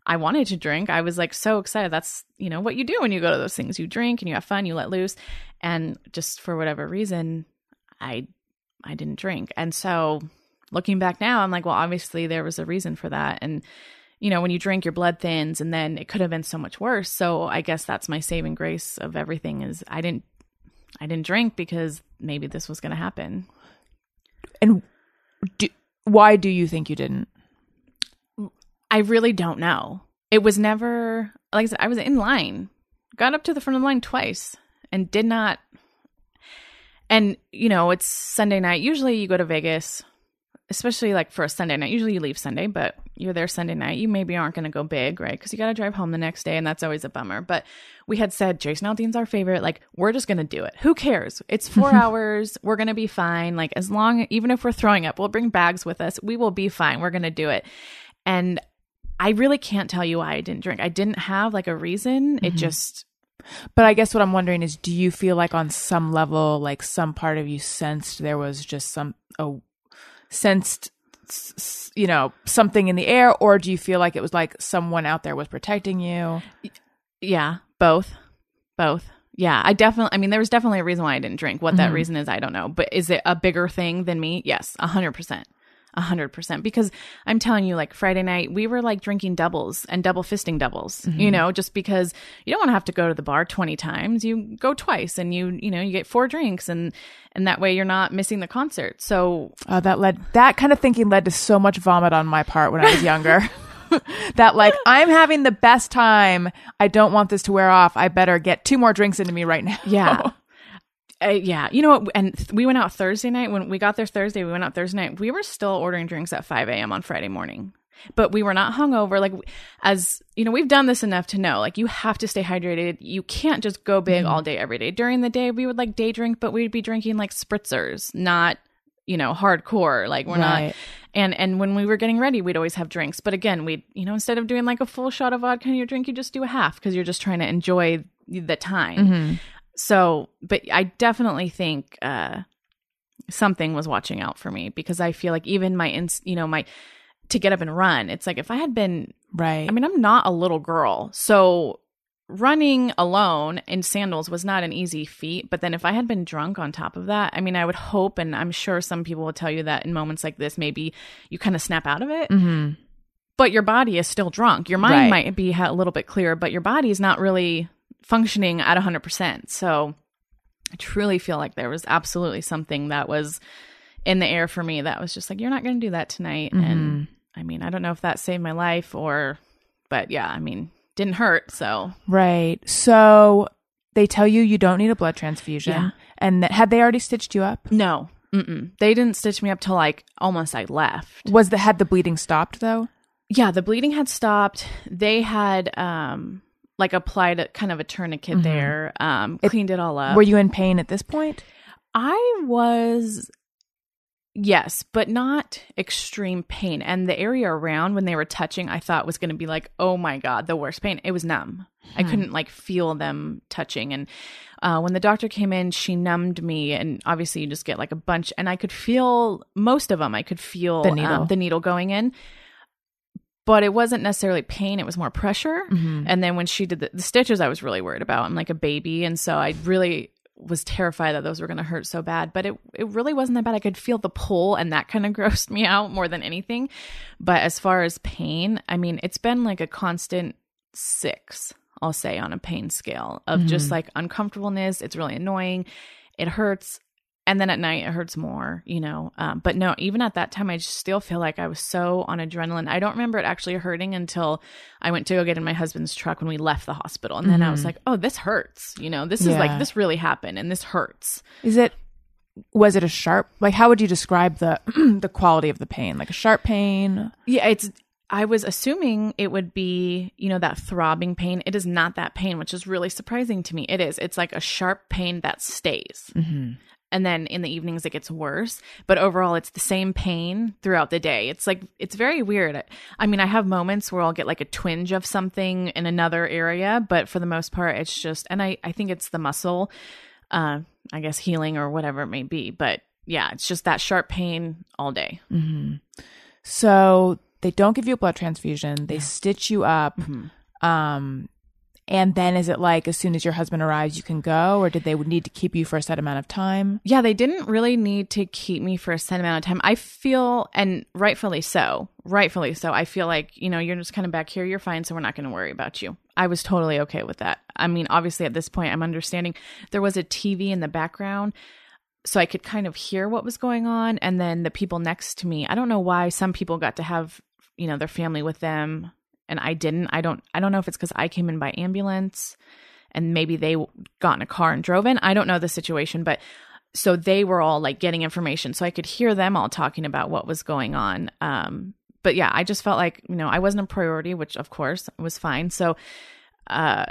S2: I wanted to drink. I was like so excited. That's, you know, what you do when you go to those things. You drink and you have fun, you let loose. And just for whatever reason, I I didn't drink. And so looking back now, I'm like, well, obviously there was a reason for that. And you know, when you drink, your blood thins and then it could have been so much worse. So I guess that's my saving grace of everything is I didn't I didn't drink because maybe this was going to happen.
S1: And do, why do you think you didn't?
S2: I really don't know. It was never like I said, I was in line, got up to the front of the line twice, and did not. And you know, it's Sunday night. Usually, you go to Vegas, especially like for a Sunday night. Usually, you leave Sunday, but you're there Sunday night. You maybe aren't going to go big, right? Because you got to drive home the next day, and that's always a bummer. But we had said Jason Aldean's our favorite. Like, we're just going to do it. Who cares? It's four (laughs) hours. We're going to be fine. Like, as long, even if we're throwing up, we'll bring bags with us. We will be fine. We're going to do it. And I really can't tell you why I didn't drink. I didn't have like a reason. It
S1: Mhm.
S2: just
S1: But I guess what I'm wondering is do you feel like on some level like some part of you sensed there was just some a sensed you know something in the air or do you feel like it was like someone out there was protecting you?
S2: Yeah, both. Both. Yeah, I definitely I mean there was definitely a reason why I didn't drink. What that reason is, I don't know. But is it a bigger thing than me? Yes, a hundred percent. A hundred percent. Because I'm telling you, like Friday night, we were like drinking doubles and double fisting doubles, you mm-hmm. know, just because you don't want to have to go to the bar 20 times. You go twice and you, you know, you get four drinks and, and that way you're not missing the concert. So
S1: Oh, that led that kind of thinking led to so much vomit on my part when I was younger. (laughs) that like I'm having the best time. I don't want this to wear off. I better get two more drinks into me right now.
S2: Yeah. Uh, yeah, you know what? And th- we went out Thursday night. When we got there Thursday, we went out Thursday night. We were still ordering drinks at 5 a.m. on Friday morning, but we were not hungover. Like, as you know, we've done this enough to know, like, you have to stay hydrated. You can't just go big all day, every day. During the day, we would like day drink, but we'd be drinking like spritzers, not, you know, hardcore. Like, we're not. And and when we were getting ready, we'd always have drinks. But again, we you know instead of doing like a full shot of vodka in your drink, you just do a half because you're just trying to enjoy the time. So, but I definitely think uh, something was watching out for me because I feel like even my ins, you know, my to get up and run. It's like if I had been,
S1: Right.
S2: I mean, I'm not a little girl, so running alone in sandals was not an easy feat. But then if I had been drunk on top of that, I mean, I would hope, and I'm sure some people will tell you that in moments like this, maybe you kind of snap out of it.
S1: hmm
S2: But your body is still drunk. Your mind
S1: Right.
S2: might be a little bit clearer, but your body is not really functioning at 100%. So I truly feel like there was absolutely something that was in the air for me that was just like, you're not going to do that tonight. And I mean, I don't know if that saved my life or, but yeah, I mean, didn't hurt. So
S1: Right. So they tell you you don't need a blood transfusion.
S2: Yeah.
S1: And that, had they already stitched you up?
S2: no, mm-mm. they didn't stitch me up till like almost I left.
S1: Was the had the bleeding stopped though?
S2: Yeah, the bleeding had stopped. They had, um, like applied a kind of a tourniquet there, um, cleaned it all up.
S1: Were you in pain at this point?
S2: I was, yes, but not extreme pain. And the area around when they were touching, I thought was going to be like, oh my God, the worst pain. It was numb. I couldn't like feel them touching. And uh, when the doctor came in, she numbed me. And obviously, you just get like a bunch, and I could feel most of them. I could feel
S1: The
S2: um,
S1: needle.
S2: the needle going in. But it wasn't necessarily pain, it was more pressure. Mm-hmm. And then when she did the, the stitches, I was really worried about. I'm like a baby. And so I really was terrified that those were going to hurt so bad. But it, it really wasn't that bad. I could feel the pull, and that kind of (laughs) grossed me out more than anything. But as far as pain, I mean, it's been like a constant six, I'll say, on a pain scale of just mm-hmm. like uncomfortableness. It's really annoying. It hurts. And then at night it hurts more, you know. Um, but no, even at that time, I just still feel like I was so on adrenaline. I don't remember it actually hurting until I went to go get in my husband's truck when we left the hospital. And then I was like, oh, this hurts. You know, this is like, this really happened and this hurts.
S1: Is it was it a sharp like how would you describe the (clears throat) the quality of the pain? Like a sharp pain?
S2: Yeah, it's. I was assuming it would be, you know, that throbbing pain. It is not that pain, which is really surprising to me. It is. It's like a sharp pain that stays. And then in the evenings, it gets worse. But overall, it's the same pain throughout the day. It's like, it's very weird. I mean, I have moments where I'll get like a twinge of something in another area, but for the most part, it's just, and I, I think it's the muscle, uh, I guess healing or whatever it may be. But yeah, it's just that sharp pain all day.
S1: So they don't give you a blood transfusion. They stitch you up.
S2: Mm-hmm.
S1: Um and then is it like as soon as your husband arrives you can go or did they need to keep you for a set amount of time?
S2: Yeah, they didn't really need to keep me for a set amount of time. I feel, and rightfully so, rightfully so. I feel like, you know, you're just kind of back here, you're fine, so we're not going to worry about you. I was totally okay with that. I mean, obviously at this point, I'm understanding there was a TV in the background. So I could kind of hear what was going on. And then the people next to me, I don't know why some people got to have, you know, their family with them and I didn't. I don't, I don't know if it's because I came in by ambulance and maybe they got in a car and drove in. I don't know the situation, but so they were all like getting information. So I could hear them all talking about what was going on. Um, but yeah, I just felt like, you know, I wasn't a priority, which of course was fine. So, uh,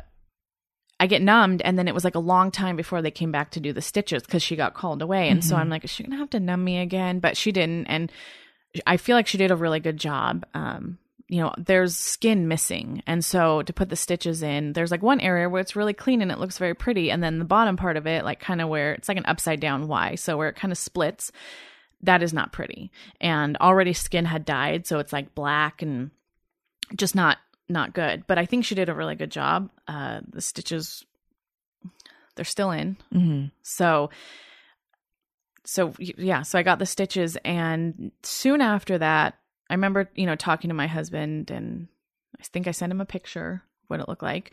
S2: I get numbed, and then it was like a long time before they came back to do the stitches because she got called away. And so I'm like, is she gonna have to numb me again? But she didn't, and I feel like she did a really good job. Um, you know, there's skin missing. And so to put the stitches in, there's like one area where it's really clean and it looks very pretty. And then the bottom part of it, like kind of where it's like an upside down Y. So where it kind of splits, that is not pretty. And already skin had died. So it's like black and just not, not good. But I think she did a really good job. Uh, the stitches, they're still in.
S1: Mm-hmm.
S2: So, so yeah, so I got the stitches, and soon after that, I remember, you know, talking to my husband, and I think I sent him a picture what it looked like.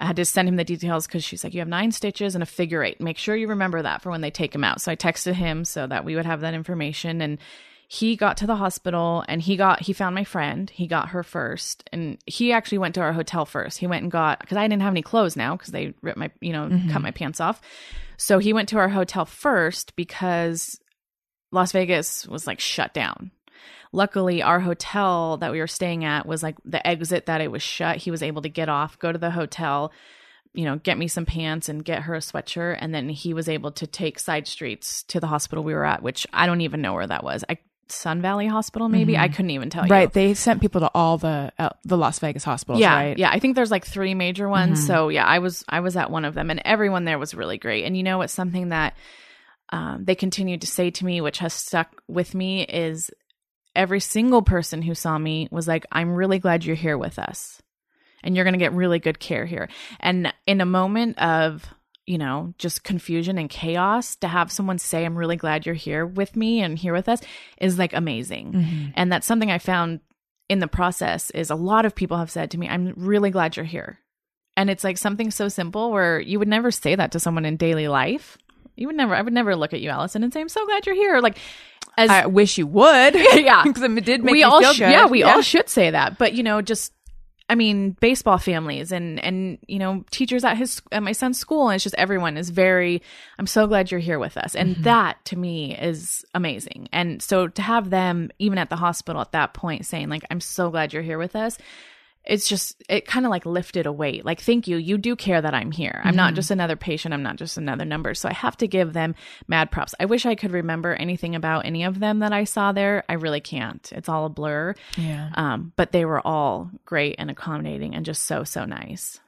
S2: I had to send him the details because she's like, "You have nine stitches and a figure eight. Make sure you remember that for when they take him out." So I texted him so that we would have that information, and he got to the hospital and he got he found my friend he got her first and he actually went to our hotel first he went and got because i didn't have any clothes now because they ripped my you know cut mm-hmm. my pants off so he went to our hotel first because las vegas was like shut down luckily our hotel that we were staying at was like the exit that it was shut he was able to get off go to the hotel you know get me some pants and get her a sweatshirt and then he was able to take side streets to the hospital we were at which i don't even know where that was i sun valley hospital maybe i couldn't even tell you
S1: Right. They sent people to all the uh, the Las Vegas hospitals.
S2: yeah
S1: Right.
S2: yeah i think there's like three major ones so yeah i was i was at one of them and everyone there was really great and you know what's something that um, they continued to say to me which has stuck with me is every single person who saw me was like i'm really glad you're here with us and you're going to get really good care here. And in a moment of you know just confusion and chaos to have someone say i'm really glad you're here with me and here with us is like amazing. Mm-hmm. And that's something i found in the process is a lot of people have said to me i'm really glad you're here. And it's like something so simple where you would never say that to someone in daily life. You would never i would never look at you Alison and say i'm so glad you're here. Like as
S1: I wish you would. (laughs)
S2: Yeah. (laughs)
S1: because it did make
S2: we
S1: me
S2: all
S1: feel
S2: sh-
S1: good.
S2: yeah we all should say that but you know just i mean baseball families and and you know teachers at his at my son's school and it's just everyone is very i'm so glad you're here with us and mm-hmm. that to me is amazing and so to have them even at the hospital at that point saying like i'm so glad you're here with us it's just it kind of like lifted a weight. Like thank you. You do care that i'm here. I'm not just another patient. I'm not just another number. So i have to give them mad props. I wish i could remember anything about any of them that i saw there. I really can't. It's all a blur.
S1: Yeah.
S2: um, but they were all great and accommodating and just so so nice.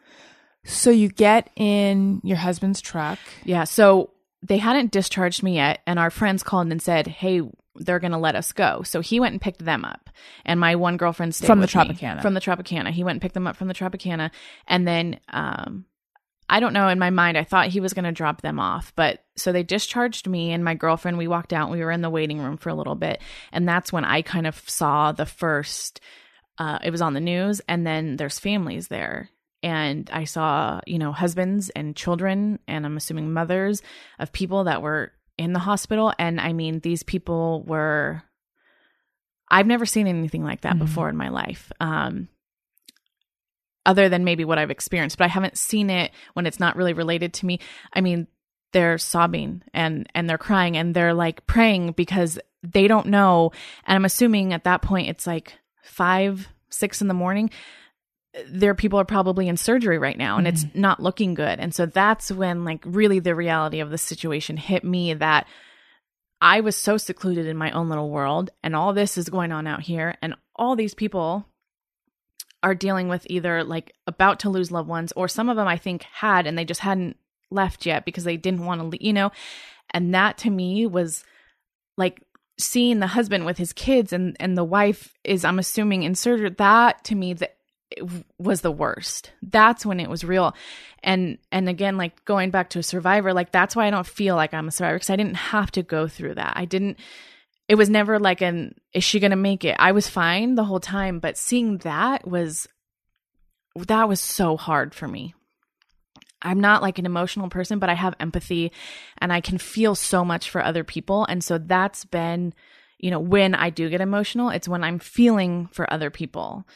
S1: So you get in your husband's truck.
S2: yeah. So they hadn't discharged me yet and our friends called and said hey they're going to let us go so he went and picked them up and my one girlfriend stayed
S1: From the
S2: with me.
S1: Tropicana.
S2: from the tropicana he went and picked them up from the tropicana and then um I don't know. In my mind, I thought he was going to drop them off. But so they discharged me and my girlfriend. We walked out. We were in the waiting room for a little bit. And that's when I kind of saw the first, uh, it was on the news. And then there's families there. And I saw, you know, husbands and children, and I'm assuming mothers of people that were in the hospital. And I mean, these people were, I've never seen anything like that
S1: Mhm.
S2: before in my life. Um, other than maybe what I've experienced, but I haven't seen it when it's not really related to me. I mean, they're sobbing and and they're crying and they're like praying because they don't know. And I'm assuming at that point it's like five, six in the morning. Their people are probably in surgery right now and it's mm-hmm. not looking good. And so that's when like really the reality of the situation hit me that I was so secluded in my own little world and all this is going on out here and all these people are dealing with either like about to lose loved ones or some of them I think had and they just hadn't left yet because they didn't want to leave, you know. And that to me was like seeing the husband with his kids and and the wife is I'm assuming in surgery that to me w- was the worst. That's when it was real. And and again like going back to a survivor like that's why I don't feel like I'm a survivor because I didn't have to go through that. I didn't it was never like an is she going to make it? I was fine the whole time, but seeing that was that was so hard for me. I'm not like an emotional person, but I have empathy and I can feel so much for other people. And so that's been, you know, when I do get emotional, it's when I'm feeling for other people.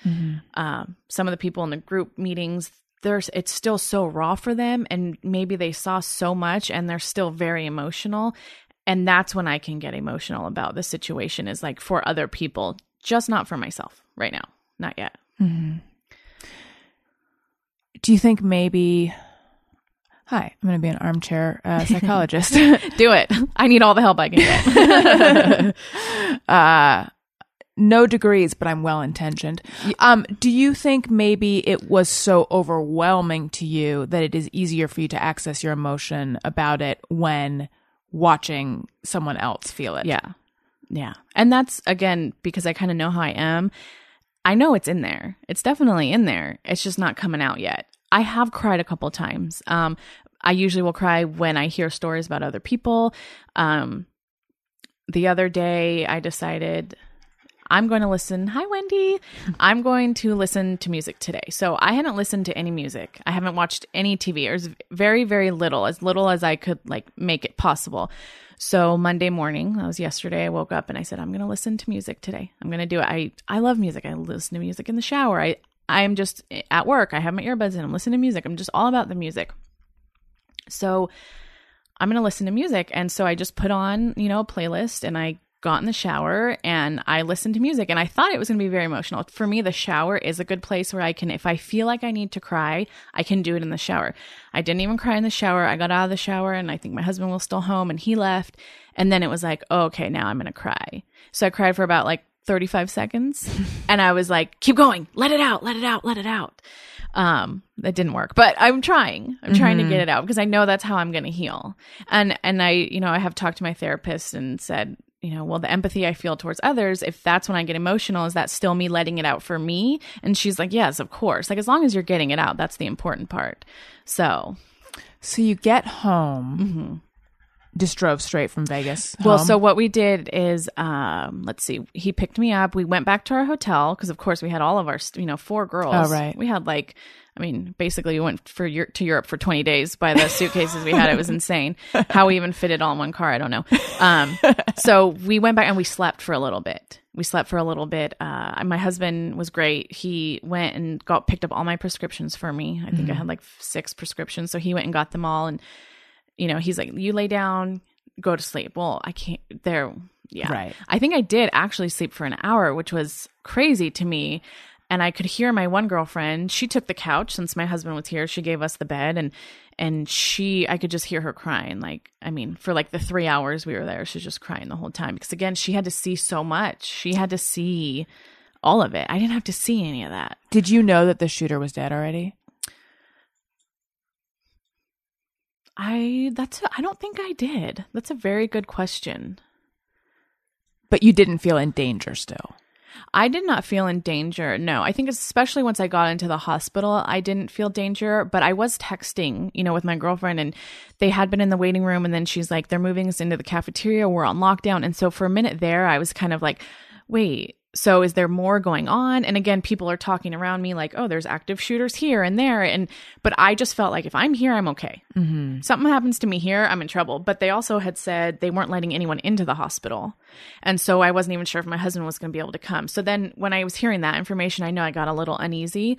S2: Um, some of the people in the group meetings, there's it's still so raw for them, and maybe they saw so much and they're still very emotional. And that's when I can get emotional about the situation is like for other people, just not for myself right now. Not yet.
S1: Do you think maybe? Hi, I'm going to be an armchair uh, (laughs) psychologist. (laughs)
S2: Do it. I need all the help I can get. (laughs)
S1: uh, no degrees, but I'm well intentioned. Um, do you think maybe it was so overwhelming to you that it is easier for you to access your emotion about it when watching someone else feel it?
S2: Yeah. Yeah. And that's again because I kind of know how I am. I know it's in there. It's definitely in there. It's just not coming out yet. I have cried a couple times. Um, I usually will cry when I hear stories about other people. Um, the other day, I decided I'm going to listen. Hi, Wendy. (laughs) I'm going to listen to music today. So I hadn't listened to any music. I haven't watched any TV. It was very, very little, as little as I could like make it possible. So Monday morning, that was yesterday, I woke up and I said, I'm going to listen to music today. I'm going to do it. I, I love music. I listen to music in the shower. I, I'm just at work. I have my earbuds in. I'm listening to music. I'm just all about the music. So I'm going to listen to music. And so I just put on, you know, a playlist and I got in the shower and I listened to music and I thought it was going to be very emotional. For me, the shower is a good place where I can, if I feel like I need to cry, I can do it in the shower. I didn't even cry in the shower. I got out of the shower and I think my husband was still home and he left. And then it was like, oh, okay, now I'm going to cry. So I cried for about like 35 seconds and I was like, keep going, let it out, let it out, let it out. Um, that didn't work, but I'm trying. I'm trying to get it out because I know that's how I'm going to heal. And, and I, you know, I have talked to my therapist and said, you know, well, the empathy I feel towards others, if that's when I get emotional, is that still me letting it out for me? And she's like, yes, of course. Like, as long as you're getting it out, that's the important part. So,
S1: So you get home, just drove straight from Vegas.
S2: well,
S1: home?
S2: so what we did is, um, let's see, he picked me up. We went back to our hotel because, of course, we had all of our, you know, four girls.
S1: Oh, right.
S2: We had like, I mean, basically, we went for to Europe for 20 days by the suitcases we had. It was (laughs) insane. How we even fit it all in one car, I don't know. Um, so we went back and we slept for a little bit. We slept for a little bit. Uh, my husband was great. He went and got picked up all my prescriptions for me. I think I had like six prescriptions, so he went and got them all. And you know, he's like, "You lay down, go to sleep." Well, I can't. There, yeah.
S1: Right.
S2: I think I did actually sleep for an hour, which was crazy to me. And I could hear my one girlfriend. She took the couch since my husband was here. She gave us the bed, and and she, I could just hear her crying. Like, I mean, for like the three hours we were there, she was just crying the whole time because again, she had to see so much. She had to see all of it. I didn't have to see any of that.
S1: did you know that the shooter was dead already?
S2: I that's I don't think I did. That's a very good question.
S1: But you didn't feel in danger still.
S2: I did not feel in danger. No, I think especially once I got into the hospital, I didn't feel danger, but I was texting, you know, with my girlfriend and they had been in the waiting room and then she's like, they're moving us into the cafeteria. We're on lockdown. And so for a minute there, I was kind of like, wait, so is there more going on? And again, people are talking around me like, oh, there's active shooters here and there. And, but I just felt like if I'm here, I'm okay. Mm-hmm. Something happens to me here, I'm in trouble. But they also had said they weren't letting anyone into the hospital. And so I wasn't even sure if my husband was going to be able to come. So then when I was hearing that information, I know I got a little uneasy.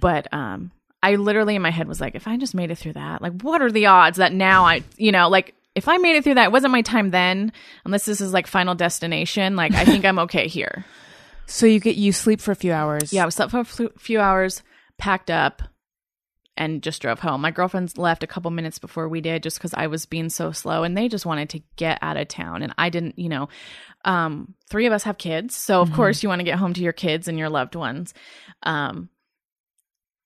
S2: But, um, I literally in my head was like, if I just made it through that, like, what are the odds that now I, you know, like, if I made it through that, it wasn't my time then, unless this is like final destination, like, I think I'm okay here. (laughs)
S1: So you get you sleep for a few hours.
S2: Yeah, I slept for a fl- few hours, packed up, and just drove home. My girlfriends left a couple minutes before we did just because I was being so slow and they just wanted to get out of town. And I didn't, you know, um, three of us have kids. So, of course, you want to get home to your kids and your loved ones. Um,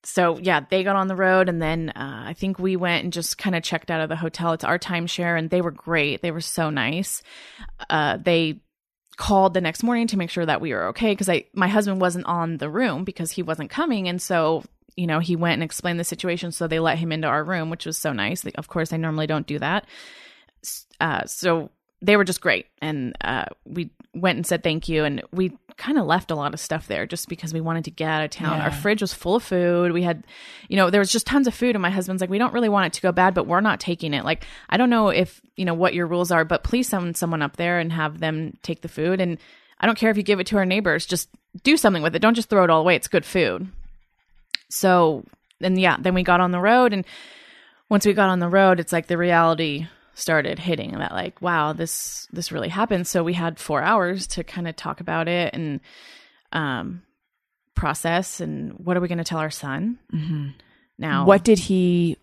S2: so yeah, they got on the road, and then uh, I think we went and just kind of checked out of the hotel. It's our timeshare, and they were great. They were so nice. Uh, they called the next morning to make sure that we were okay because I my husband wasn't on the room because he wasn't coming, and so you know he went and explained the situation. So they let him into our room, which was so nice. Of course, I normally don't do that. Uh, so they were just great, and uh, we went and said thank you, and we kind of left a lot of stuff there just because we wanted to get out of town. Our fridge was full of food. We had, you know, there was just tons of food, and my husband's like, we don't really want it to go bad, but we're not taking it. Like, I don't know if you know what your rules are, but please send someone up there and have them take the food. And I don't care if you give it to our neighbors, just do something with it. Don't just throw it all away. It's good food. So, and yeah, then we got on the road, and once we got on the road, it's like the reality started hitting that like wow this this really happened so we had four hours to kind of talk about it and um process and what are we going to tell our son now
S1: What did he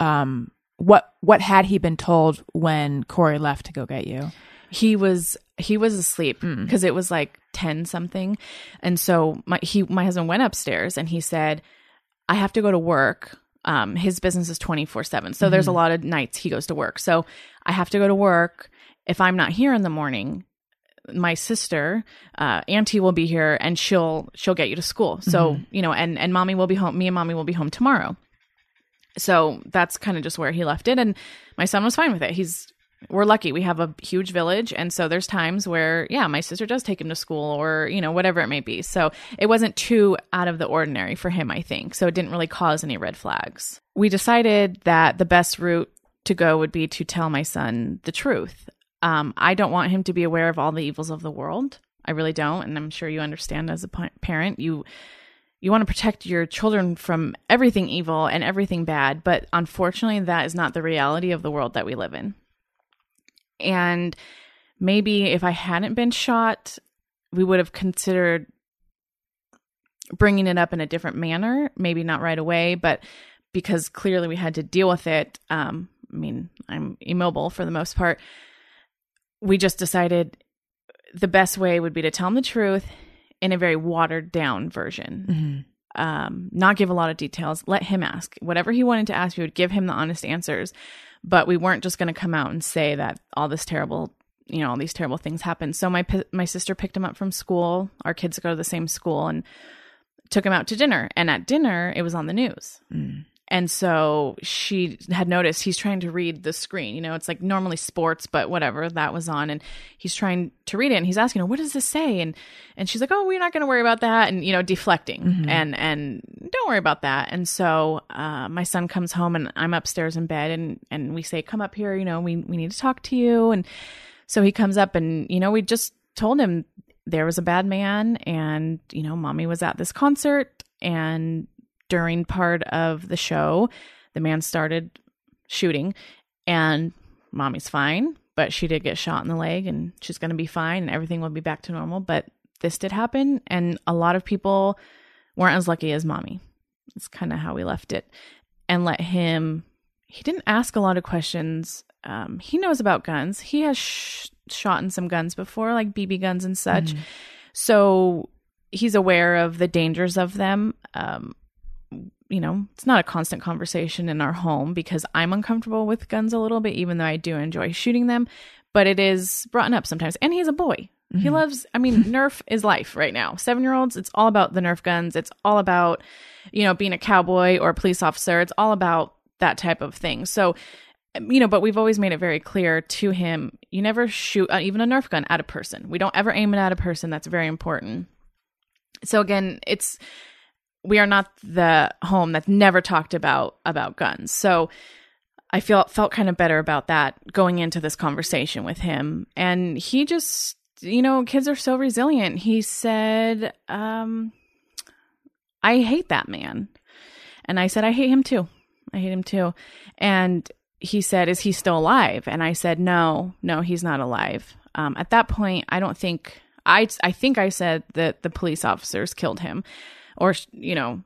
S1: um what what had he been told when Corey left to go get you?
S2: He was he was asleep because it was like 10 something. And so my he my husband went upstairs and he said, "I have to go to work." Um his business is 24/7. So there's a lot of nights he goes to work. So I have to go to work. If I'm not here in the morning, my sister uh auntie will be here and she'll she'll get you to school so you know and and mommy will be home me and mommy will be home tomorrow so that's kind of just where he left it and my son was fine with it he's we're lucky. We have a huge village. And so there's times where yeah my sister does take him to school or you know whatever it may be. So it wasn't too out of the ordinary for him i think. So it didn't really cause any red flags. We decided that the best route to go would be to tell my son the truth. Um, I don't want him to be aware of all the evils of the world. I really don't, and I'm sure you understand as a parent. You you want to protect your children from everything evil and everything bad, but unfortunately, that is not the reality of the world that we live in. And maybe if I hadn't been shot, we would have considered bringing it up in a different manner. Maybe not right away, but because clearly we had to deal with it. Um, I mean, I'm immobile for the most part we just decided the best way would be to tell him the truth in a very watered down version. Um, not give a lot of details. Let him ask whatever he wanted to ask. We would give him the honest answers, but we weren't just going to come out and say that all this terrible, you know, all these terrible things happened. So my my sister picked him up from school. Our kids go to the same school and took him out to dinner. And at dinner, it was on the news. Mm. And so she had noticed he's trying to read the screen. You know, it's like normally sports, but whatever that was on, and he's trying to read it. And he's asking her, "What does this say?" And and she's like, "Oh, we're not going to worry about that." And you know, deflecting and and don't worry about that. And so uh, my son comes home, and I'm upstairs in bed, and and we say, "Come up here. You know, we we need to talk to you." And so he comes up, and you know, we just told him there was a bad man, and you know, mommy was at this concert, and during part of the show, the man started shooting, and mommy's fine, but she did get shot in the leg, and she's going to be fine, and everything will be back to normal. But this did happen, and a lot of people weren't as lucky as mommy. It's kind of how we left it, and let him. He didn't ask a lot of questions. Um, he knows about guns. He has sh- shot in some guns before, like BB guns and such. So he's aware of the dangers of them. Um, you know, it's not a constant conversation in our home because I'm uncomfortable with guns a little bit, even though I do enjoy shooting them. But it is brought up sometimes. And he's a boy. He loves, I mean, (laughs) Nerf is life right now. Seven year olds, it's all about the Nerf guns. It's all about, you know, being a cowboy or a police officer. It's all about that type of thing. So, you know, but we've always made it very clear to him you never shoot uh, even a Nerf gun at a person. We don't ever aim it at a person. That's very important. So, again, it's, we are not the home that's never talked about about guns. So I feel felt kind of better about that going into this conversation with him. And he just, you know, kids are so resilient. He said, um, I hate that man. And I said, I hate him too. I hate him too. And he said, Is he still alive? And I said, No, no, he's not alive. Um, at that point, I don't think I, I think I said that the police officers killed him or you know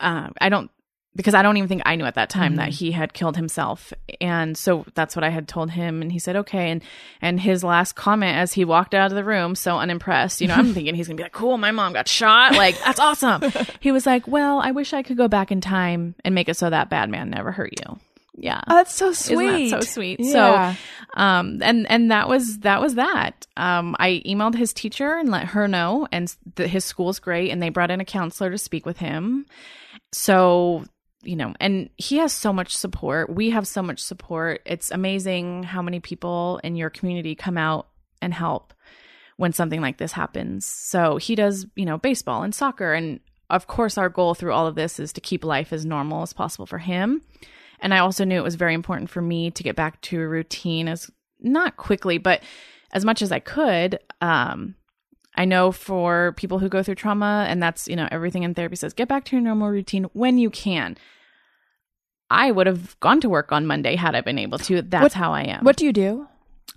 S2: uh, i don't because i don't even think i knew at that time that he had killed himself. And so that's what i had told him and he said okay. And and his last comment as he walked out of the room so unimpressed you know i'm (laughs) thinking he's gonna be like cool my mom got shot. Like that's awesome. (laughs) He was like well i wish i could go back in time and make it so that bad man never hurt you yeah
S1: Oh, that's so sweet.
S2: that so sweet?
S1: Yeah.
S2: So, um, and and that was that was that. Um, I emailed his teacher and let her know, and that his school's great, and they brought in a counselor to speak with him. So you know, and he has so much support. We have so much support. It's amazing how many people in your community come out and help when something like this happens. So he does, you know, baseball and soccer. And of course, our goal through all of this is to keep life as normal as possible for him. And I also knew it was very important for me to get back to a routine as not quickly, but as much as I could. Um, I know for people who go through trauma, and that's, you know, everything in therapy says get back to your normal routine when you can. I would have gone to work on Monday had I been able to. That's
S1: What-
S2: how I am.
S1: What do you do?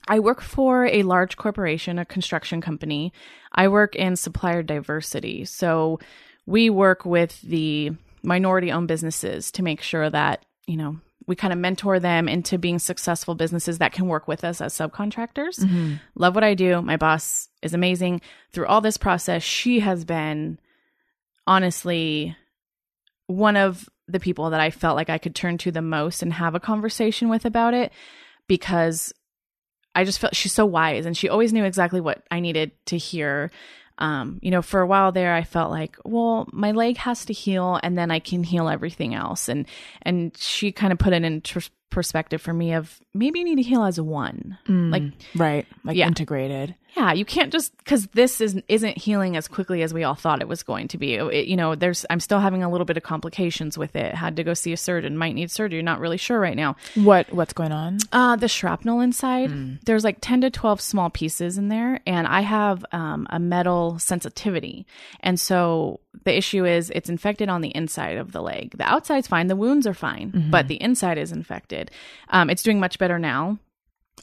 S2: I work for a large corporation, a construction company. I work in supplier diversity. So we work with the minority owned businesses to make sure that, you know, we kind of mentor them into being successful businesses that can work with us as subcontractors. Mm-hmm. Love what I do. My boss is amazing. Through all this process, she has been honestly one of the people that I felt like I could turn to the most and have a conversation with about it because I just felt she's so wise and she always knew exactly what I needed to hear. Um, you know, for a while there, I felt like, well, my leg has to heal, and then I can heal everything else. And and she kind of put it into perspective for me of maybe you need to heal as one. Like,
S1: Right. Like
S2: Yeah.
S1: integrated.
S2: yeah, you can't just because this is isn't healing as quickly as we all thought it was going to be. It- you know, there's I'm still having a little bit of complications with it. Had to go see a surgeon. Might need surgery. Not really sure right now.
S1: What what's going on?
S2: Uh, the shrapnel inside, there's like 10 to 12 small pieces in there, and I have um, a metal sensitivity. And so the issue is it's infected on the inside of the leg. The outside's fine, the wounds are fine, but the inside is infected. Um, it's doing much better now.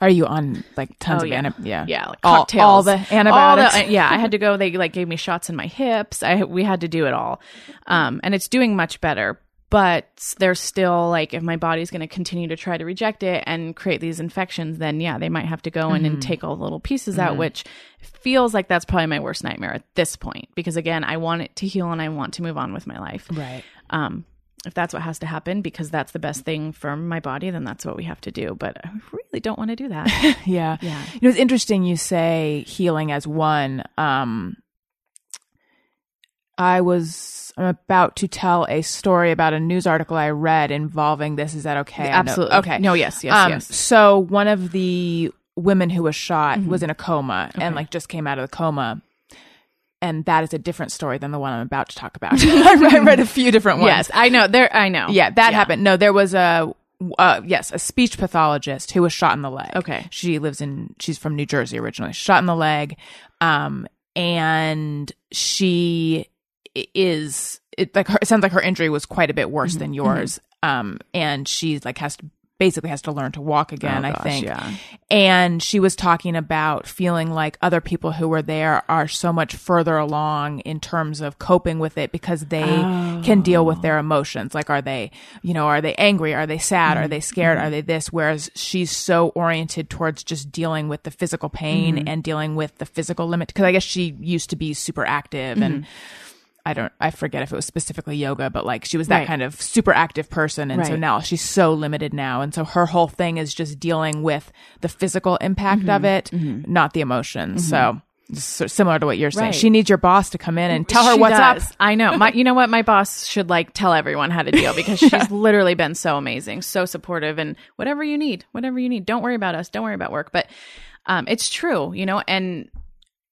S1: Are you on like tons
S2: Oh,
S1: of
S2: yeah.
S1: anti- yeah.
S2: Yeah, like
S1: all,
S2: cocktails.
S1: all the antibiotics.
S2: All (laughs) the- yeah, I had to go. They like gave me shots in my hips. I we had to do it all, um, and it's doing much better. But there's still like if my body's going to continue to try to reject it and create these infections, then yeah, they might have to go in and take all the little pieces out, which feels like that's probably my worst nightmare at this point. Because again, I want it to heal and I want to move on with my life.
S1: right.
S2: Um, if that's what has to happen because that's the best thing for my body, then that's what we have to do. But I really don't want to do that. (laughs)
S1: Yeah.
S2: Yeah.
S1: You know, it's interesting you say healing as one. Um, I was I'm about to tell a story about a news article I read involving this. Is that okay?
S2: Absolutely.
S1: Okay.
S2: No, yes, yes,
S1: Um,
S2: yes.
S1: So one of the women who was shot
S2: Mm-hmm.
S1: was in a coma and like just came out of the coma. And that is a different story than the one I'm about to talk about. (laughs) I read- I read a few different ones.
S2: Yes, I know. There, I know.
S1: Yeah, that happened. No, there was a uh, yes, a speech pathologist who was shot in the leg.
S2: Okay.
S1: she lives in. She's from New Jersey originally. Shot in the leg, um, and she is it like her, it sounds like her injury was quite a bit worse
S2: Mm-hmm.
S1: than yours. Um, and she like has to basically has to learn to walk again.
S2: Oh,
S1: I
S2: gosh,
S1: think.
S2: yeah.
S1: And she was talking about feeling like other people who were there are so much further along in terms of coping with it because they can deal with their emotions. Like, are they, you know, are they angry? Are they sad? Are they scared? Mm-hmm. Are they this? Whereas she's so oriented towards just dealing with the physical pain mm-hmm. and dealing with the physical limit. Cause I guess she used to be super active and mm-hmm. I don't, I forget if it was specifically yoga, but like she was that
S2: Right.
S1: kind of super active person. And so now she's so limited now. And so her whole thing is just dealing with the physical impact of mm-hmm. it, mm-hmm. not the emotions. So it's sort of similar to what you're saying.
S2: Right.
S1: She needs your boss to come in and tell her
S2: She
S1: what's
S2: does.
S1: up.
S2: I know. My, you know what? My boss should like tell everyone how to deal because (laughs) she's literally been so amazing, so supportive, and whatever you need, whatever you need. Don't worry about us. Don't worry about work. But um, it's true, you know, and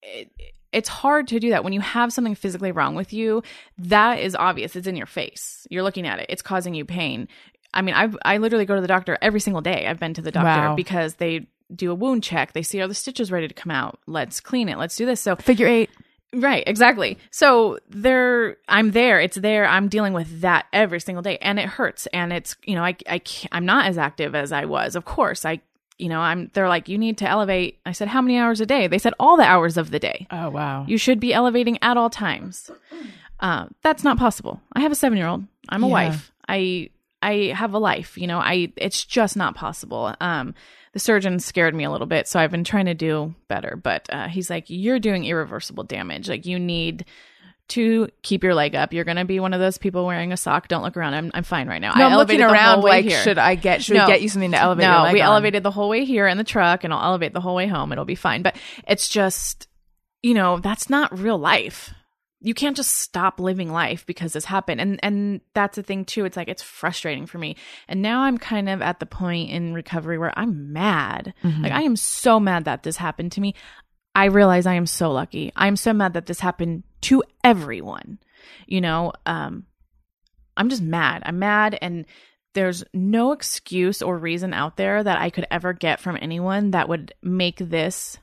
S2: it, it's hard to do that when you have something physically wrong with you. That is obvious. It's in your face. You're looking at it. It's causing you pain. I mean, I I literally go to the doctor every single day. I've been to the doctor
S1: Wow.
S2: because they do a wound check. They see are the stitches ready to come out. Let's clean it. Let's do this. So
S1: Figure eight.
S2: Right, exactly. So there, I'm there. It's there. I'm dealing with that every single day, and it hurts. And it's you know, I I can't, I'm not as active as I was. Of course, I you know, I'm. They're like, you need to elevate. I said, how many hours a day? They said all the hours of the day.
S1: Oh, wow.
S2: You should be elevating at all times. Uh, that's not possible. I have a seven year old. I'm a
S1: Yeah.
S2: wife. I I have a life. You know, I it's just not possible. Um, the surgeon scared me a little bit, so I've been trying to do better. But uh, he's like, you're doing irreversible damage. Like you need to keep your leg up. You're gonna be one of those people wearing a sock. Don't look around. I'm I'm fine right now.
S1: no,
S2: I
S1: I'm looking around like,
S2: here.
S1: should I get, should
S2: No.
S1: we get you something to elevate
S2: No, we
S1: on?
S2: elevated the whole way here in the truck, and I'll elevate the whole way home. It'll be fine. But it's just, you know, that's not real life. You can't just stop living life because this happened. And and that's the thing too. It's like it's frustrating for me. And now I'm kind of at the point in recovery where I'm mad. Mm-hmm. Like I am so mad that this happened to me. I realize I am so lucky. I'm so mad that this happened to everyone. You know, um I'm just mad. I'm mad and there's no excuse or reason out there that I could ever get from anyone that would make this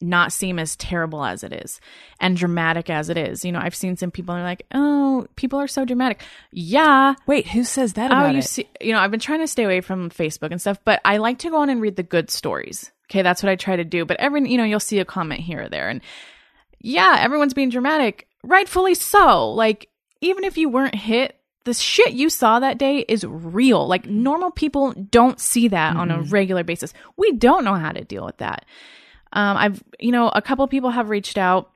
S2: not seem as terrible as it is and dramatic as it is. You know, I've seen some people and they're like, "Oh, people are so dramatic." Yeah.
S1: Wait, who says that
S2: Oh, you
S1: it?
S2: see, you know, I've been trying to stay away from Facebook and stuff, but I like to go on and read the good stories. Okay, that's what I try to do. But every, you know, you'll see a comment here or there, and yeah, everyone's being dramatic, rightfully so. Like, even if you weren't hit the shit you saw that day is real. Like normal people don't see that on a regular basis. We don't know how to deal with that. Um, I've, you know, a couple people have reached out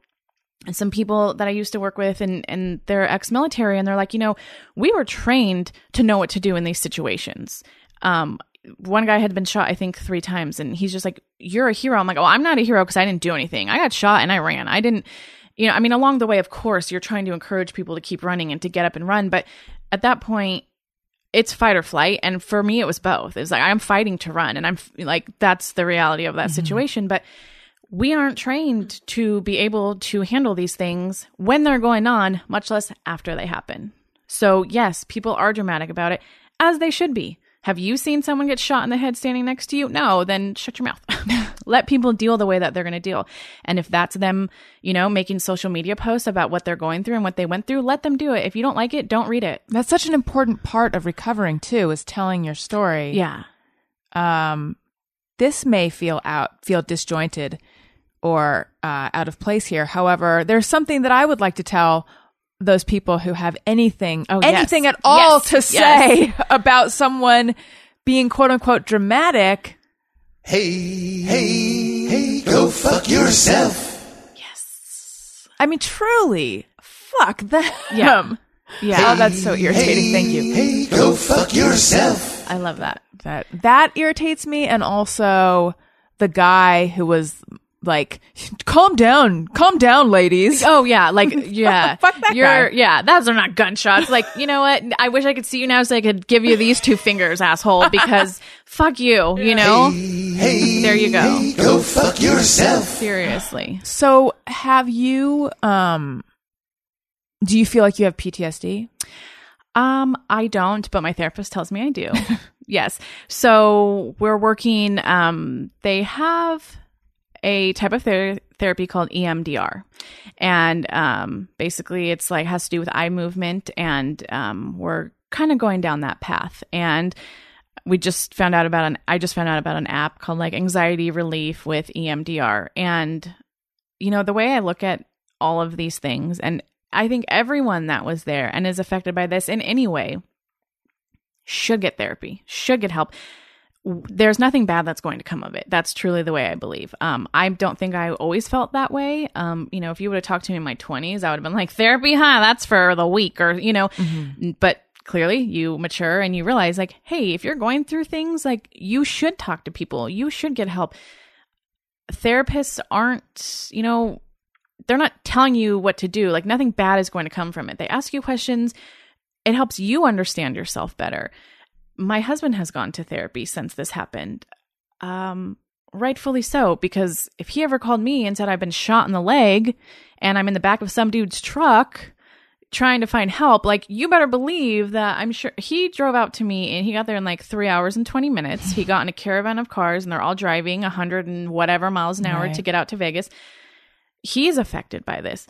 S2: and some people that I used to work with and, and they're ex-military and they're like, you know, we were trained to know what to do in these situations. Um, one guy had been shot, I think, three times, and he's just like, "You're a hero." I'm like, "Oh, I'm not a hero because I didn't do anything. I got shot and I ran. I didn't, you know. I mean, along the way, of course, you're trying to encourage people to keep running and to get up and run, but at that point, it's fight or flight. And for me, it was both. It's like I'm fighting to run, and I'm like, that's the reality of that mm-hmm. situation. But we aren't trained to be able to handle these things when they're going on, much less after they happen. So, yes, people are dramatic about it, as they should be. Have you seen someone get shot in the head standing next to you? No, then shut your mouth. (laughs) Let people deal the way that they're going to deal. And if that's them, you know, making social media posts about what they're going through and what they went through, let them do it. If you don't like it, don't read it.
S1: That's such an important part of recovering too, is telling your story.
S2: Yeah.
S1: um, this may feel out, feel disjointed or uh, out of place here. However, there's something that I would like to tell those people who have anything,
S2: Oh, yes.
S1: anything at all
S2: Yes.
S1: to
S2: Yes.
S1: say (laughs) about someone being quote unquote dramatic.
S3: Hey, hey, hey, go fuck yourself. Yes.
S1: I mean, truly, fuck them.
S2: Yeah. (laughs) Yeah.
S1: Oh, that's so irritating. Thank you.
S3: Hey, go fuck yourself.
S2: I love that.
S1: That that irritates me, and also the guy who was like, (laughs) "Calm down, calm down, ladies."
S2: Oh yeah, like (laughs) yeah,
S1: Fuck that
S2: You're,
S1: guy.
S2: Yeah, those are not gunshots. Like you know what? I wish I could see you now so I could give you these two fingers, asshole. (laughs) Because fuck you. You know.
S3: Hey,
S2: There you go.
S3: hey, go fuck yourself.
S2: Seriously.
S1: So, have you? um Do you feel like you have PTSD?
S2: Um, I don't, but my therapist tells me I do. yes. So we're working. Um, they have a type of ther- therapy called EMDR, and um, basically it's like has to do with eye movement, and um, we're kind of going down that path. And we just found out about an. I just found out about an app called like Anxiety Relief with EMDR, and you know the way I look at all of these things, and I think everyone that was there and is affected by this in any way should get therapy, should get help. There's nothing bad that's going to come of it. That's truly the way I believe. Um, I don't think I always felt that way. Um, you know, if you would have talked to me in my 20s, I would have been like, therapy, huh? That's for the weak, or, you know, but clearly you mature and you realize, like, hey, if you're going through things, like, you should talk to people, you should get help. Therapists aren't, you know, they're not telling you what to do. Like nothing bad is going to come from it. They ask you questions. It helps you understand yourself better. My husband has gone to therapy since this happened. Um, rightfully so, because if he ever called me and said I've been shot in the leg and I'm in the back of some dude's truck trying to find help, like you better believe that I'm sure he drove out to me and he got there in like three hours and 20 minutes. He got in a (laughs) caravan of cars and they're all driving a hundred and whatever miles an hour
S1: Right.
S2: to get out to Vegas he's affected by this.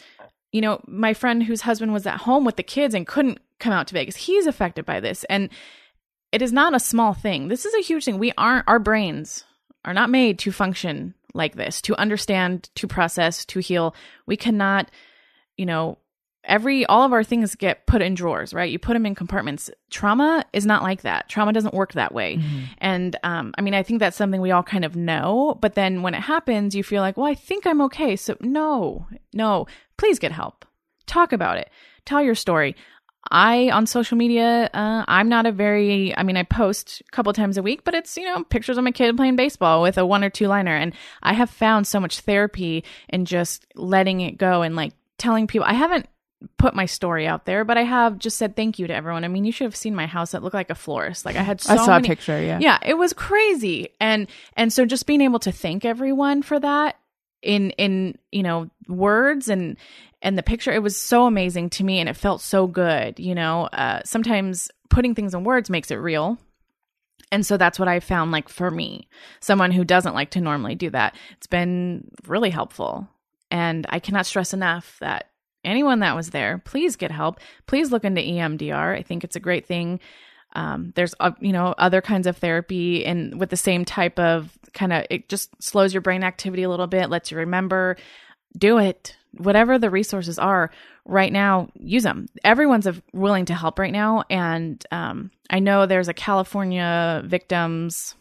S2: You know, my friend whose husband was at home with the kids and couldn't come out to Vegas, he's affected by this. And it is not a small thing. This is a huge thing. We aren't, our brains are not made to function like this, to understand, to process, to heal. We cannot, you know, every, all of our things get put in drawers, right? You put them in compartments. Trauma is not like that. Trauma doesn't work that way. And, um, I mean, I think that's something we all kind of know, but then when it happens, you feel like, well, I think I'm okay. So no, no, please get help. Talk about it. Tell your story. I on social media, uh, I'm not a very. I mean, I post a couple times a week, but it's you know pictures of my kid playing baseball with a one or two liner, and I have found so much therapy in just letting it go and like telling people. I haven't put my story out there, but I have just said thank you to everyone. I mean, you should have seen my house; it looked like a florist. Like I had so
S1: I saw
S2: many,
S1: a picture. Yeah.
S2: yeah it was crazy and and so just being able to thank everyone for that in in you know words and and the picture it was so amazing to me and it felt so good you know? Uh sometimes putting things in words makes it real. And so that's what i found like for me someone who doesn't like to normally do that. It's been really helpful. And i cannot stress enough that anyone that was there please get help. Please look into emdr i think it's a great thing. Um, there's uh, you know other kinds of therapy and with the same type of kind of it just slows your brain activity a little bit lets you remember. Do it. Whatever the resources are right now, use them. Everyone's willing to help right now. And um, I know there's a California victims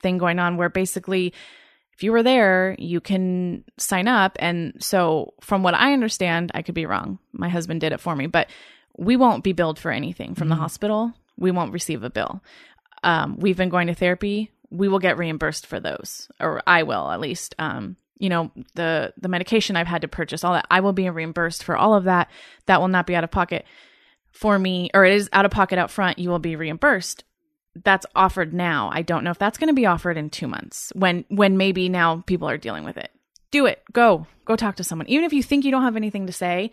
S2: thing going on where basically, if you were there, you can sign up. And so, from what I understand, I could be wrong. My husband did it for me, but we won't be billed for anything from the hospital. We won't receive a bill. Um, we've been going to therapy. We will get reimbursed for those, or I will at least. Um, you know the the medication I've had to purchase, all that. I will be reimbursed for all of that. That will not be out of pocket for me, or it is out of pocket out front. You will be reimbursed. That's offered now. I don't know if that's going to be offered in two months when when maybe now people are dealing with it. Do it. Go go talk to someone. Even if you think you don't have anything to say,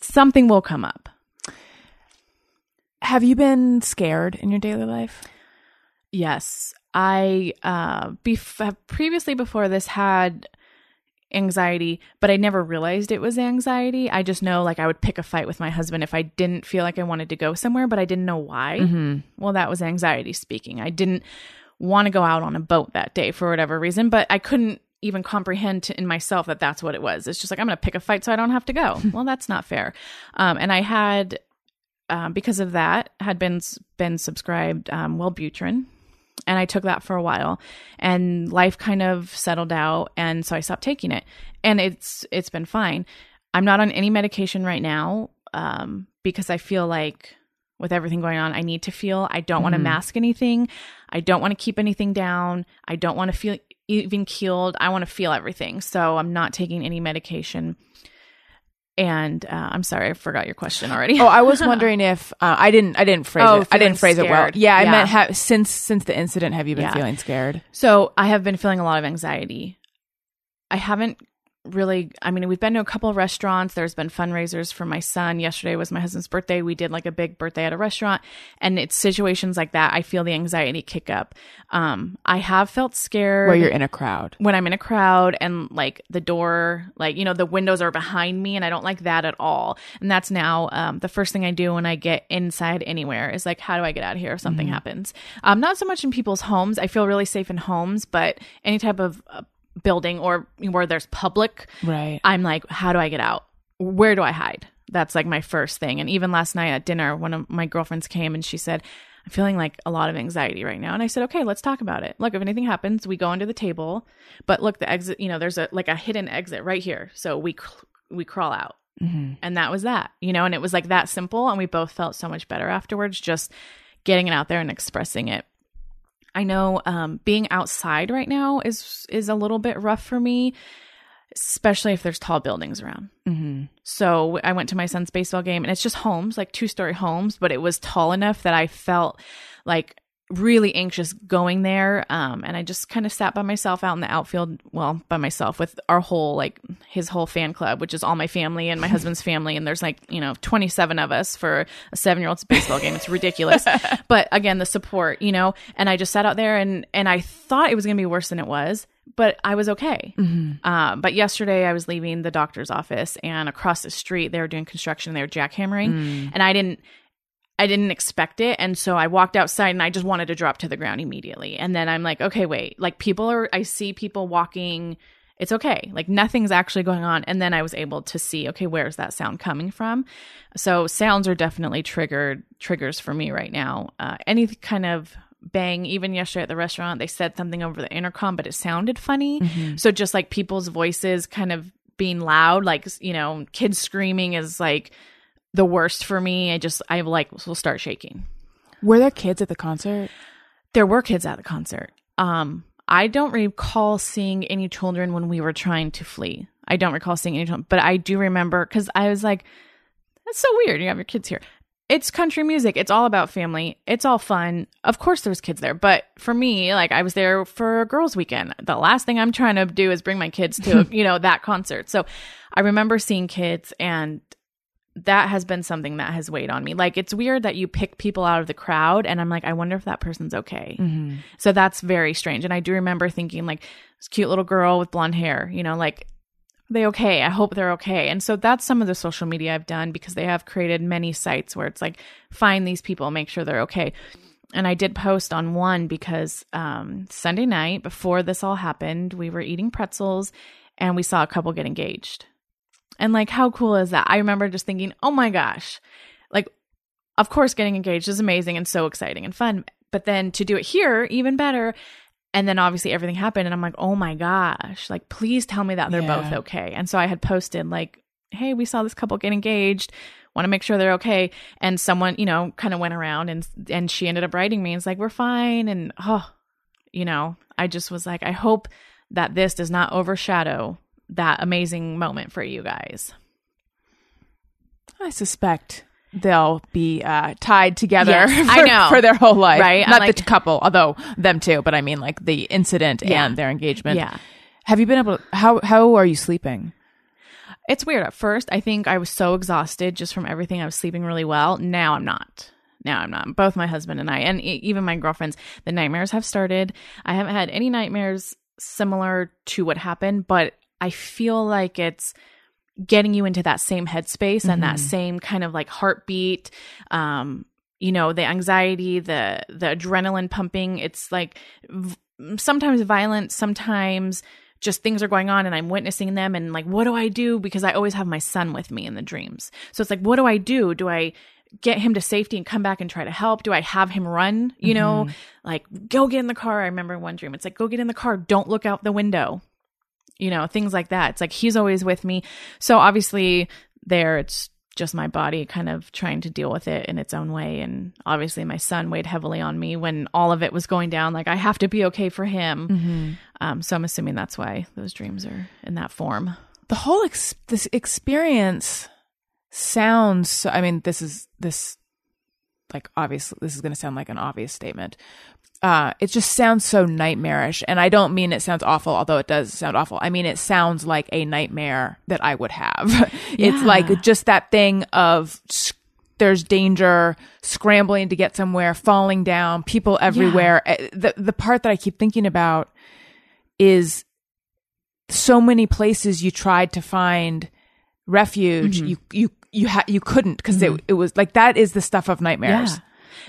S2: something will come up.
S1: Have you been scared in your daily life?
S2: Yes, I uh, bef- previously before this had anxiety, but I never realized it was anxiety. I just know like I would pick a fight with my husband if I didn't feel like I wanted to go somewhere, but I didn't know why. Well, that was anxiety speaking. I didn't want to go out on a boat that day for whatever reason, but I couldn't even comprehend to, in myself that that's what it was. It's just like I'm going to pick a fight so I don't have to go. (laughs) well, that's not fair. Um, and I had um, because of that had been been subscribed um, Wellbutrin, and I took that for a while, and life kind of settled out, and so I stopped taking it, and it's it's been fine. I'm not on any medication right now um, because I feel like with everything going on, I need to feel. I don't want to mask anything. I don't want to keep anything down. I don't want to feel even keeled. I want to feel everything. So I'm not taking any medication. And uh, I'm sorry, I forgot your question already.
S1: Oh, I was (laughs) wondering if uh, I didn't. I didn't phrase
S2: Oh,
S1: it. I didn't phrase it well. Yeah, I
S2: Yeah.
S1: meant ha- since since the incident, have you been
S2: Yeah.
S1: feeling scared?
S2: So I have been feeling a lot of anxiety. I haven't really I mean we've been to a couple of restaurants there's been fundraisers for my son yesterday was my husband's birthday we did like a big birthday at a restaurant and it's situations like that I feel the anxiety kick up um I have felt scared
S1: Where you're in a crowd.
S2: when I'm in a crowd and like the door, like, you know, the windows are behind me and I don't like that at all. And that's now um, the first thing I do when I get inside anywhere is like, how do I get out of here if something happens? Um, not so much in people's homes. I feel really safe in homes, but any type of uh, building or where there's public,
S1: Right.
S2: I'm like, how do I get out? Where do I hide? That's like my first thing. And even last night at dinner, one of my girlfriends came and she said, I'm feeling like a lot of anxiety right now. And I said, okay, let's talk about it. Look, if anything happens, we go under the table, but look, the exit, you know, there's a, like a hidden exit right here. So we, we crawl out. Mm-hmm. And that was that, you know, and it was like that simple. And we both felt so much better afterwards, just getting it out there and expressing it. I know um, being outside right now is is a little bit rough for me, especially if there's tall buildings around.
S1: Mm-hmm.
S2: So I went to my son's baseball game, and it's just homes, like two story homes, but it was tall enough that I felt like really anxious going there. Um, and I just kind of sat by myself out in the outfield, well, by myself with our whole, like his whole fan club, which is all my family and my (laughs) husband's family. And there's like, you know, 27 of us for a seven year old's baseball game. It's ridiculous. (laughs) but again, the support, you know, and I just sat out there and, and I thought it was going to be worse than it was. But I was okay. Uh, but yesterday I was leaving the doctor's office and across the street they were doing construction. They were jackhammering, and I didn't I didn't expect it. And so I walked outside and I just wanted to drop to the ground immediately. And then I'm like, okay, wait, like people are, I see people walking. It's okay. Like nothing's actually going on. And then I was able to see, okay, where's that sound coming from? So sounds are definitely triggered, triggers for me right now. Uh, any kind of bang, even yesterday at the restaurant, they said something over the intercom, but it sounded funny. So just like people's voices kind of being loud, like, you know, kids screaming is like, the worst for me. I just I like will start shaking.
S1: Were there kids at the concert?
S2: There were kids at the concert. Um, I don't recall seeing any children when we were trying to flee. I don't recall seeing any children, but I do remember because I was like, "That's so weird. You have your kids here." It's country music. It's all about family. It's all fun. Of course, there's kids there, but for me, like I was there for a girls' weekend. The last thing I'm trying to do is bring my kids to (laughs) you know that concert. So I remember seeing kids and that has been something that has weighed on me. Like it's weird that you pick people out of the crowd and I'm like, I wonder if that person's okay. So that's very strange. And I do remember thinking like this cute little girl with blonde hair, you know, like they okay? I hope they're okay. And so that's some of the social media I've done because they have created many sites where it's like find these people, make sure they're okay. And I did post on one because um, Sunday night before this all happened, we were eating pretzels and we saw a couple get engaged. And like, how cool is that? I remember just thinking, oh my gosh, like, of course, getting engaged is amazing and so exciting and fun. But then to do it here, even better. And then obviously everything happened. And I'm like, oh my gosh, like, please tell me that they're
S1: Yeah.
S2: both okay. And so I had posted, like, hey, we saw this couple get engaged. Want to make sure they're okay. And someone, you know, kind of went around and and she ended up writing me and it's like, we're fine. And oh, you know, I just was like, I hope that this does not overshadow that amazing moment for you guys.
S1: I suspect they'll be uh, tied together
S2: Yes, (laughs)
S1: for,
S2: I know.
S1: for their whole life.
S2: Right?
S1: Not
S2: like-
S1: the couple, although them too, but I mean like the incident
S2: Yeah.
S1: and their engagement.
S2: Yeah.
S1: Have you been able to, how, how are you sleeping?
S2: It's weird. At first, I think I was so exhausted just from everything. I was sleeping really well. Now I'm not. Now I'm not. Both my husband and I, and e- even my girlfriends, the nightmares have started. I haven't had any nightmares similar to what happened, but I feel like it's getting you into that same headspace and that same kind of like heartbeat. Um, you know, the anxiety, the the adrenaline pumping. It's like v- sometimes violent, sometimes just things are going on and I'm witnessing them and like what do I do because I always have my son with me in the dreams. So it's like what do I do? Do I get him to safety and come back and try to help? Do I have him run? You know, like go get in the car. I remember one dream. It's like go get in the car, don't look out the window. You know, things like that. It's like he's always with me. So obviously there it's just my body kind of trying to deal with it in its own way and obviously my son weighed heavily on me when all of it was going down like i have to be okay for him um, so i'm assuming that's why those dreams are in that form
S1: The whole ex- this experience sounds, so, I mean, this is, this, like, obviously, this is going to sound like an obvious statement. Uh, it just sounds so nightmarish. And I don't mean it sounds awful, although it does sound awful. I mean, it sounds like a nightmare that I would have. (laughs) it's like just that thing of there's danger, scrambling to get somewhere, falling down, people everywhere. Uh, The, the part that I keep thinking about is so many places you tried to find refuge, you, you, you had, you couldn't because it, it was like, that is the stuff of nightmares.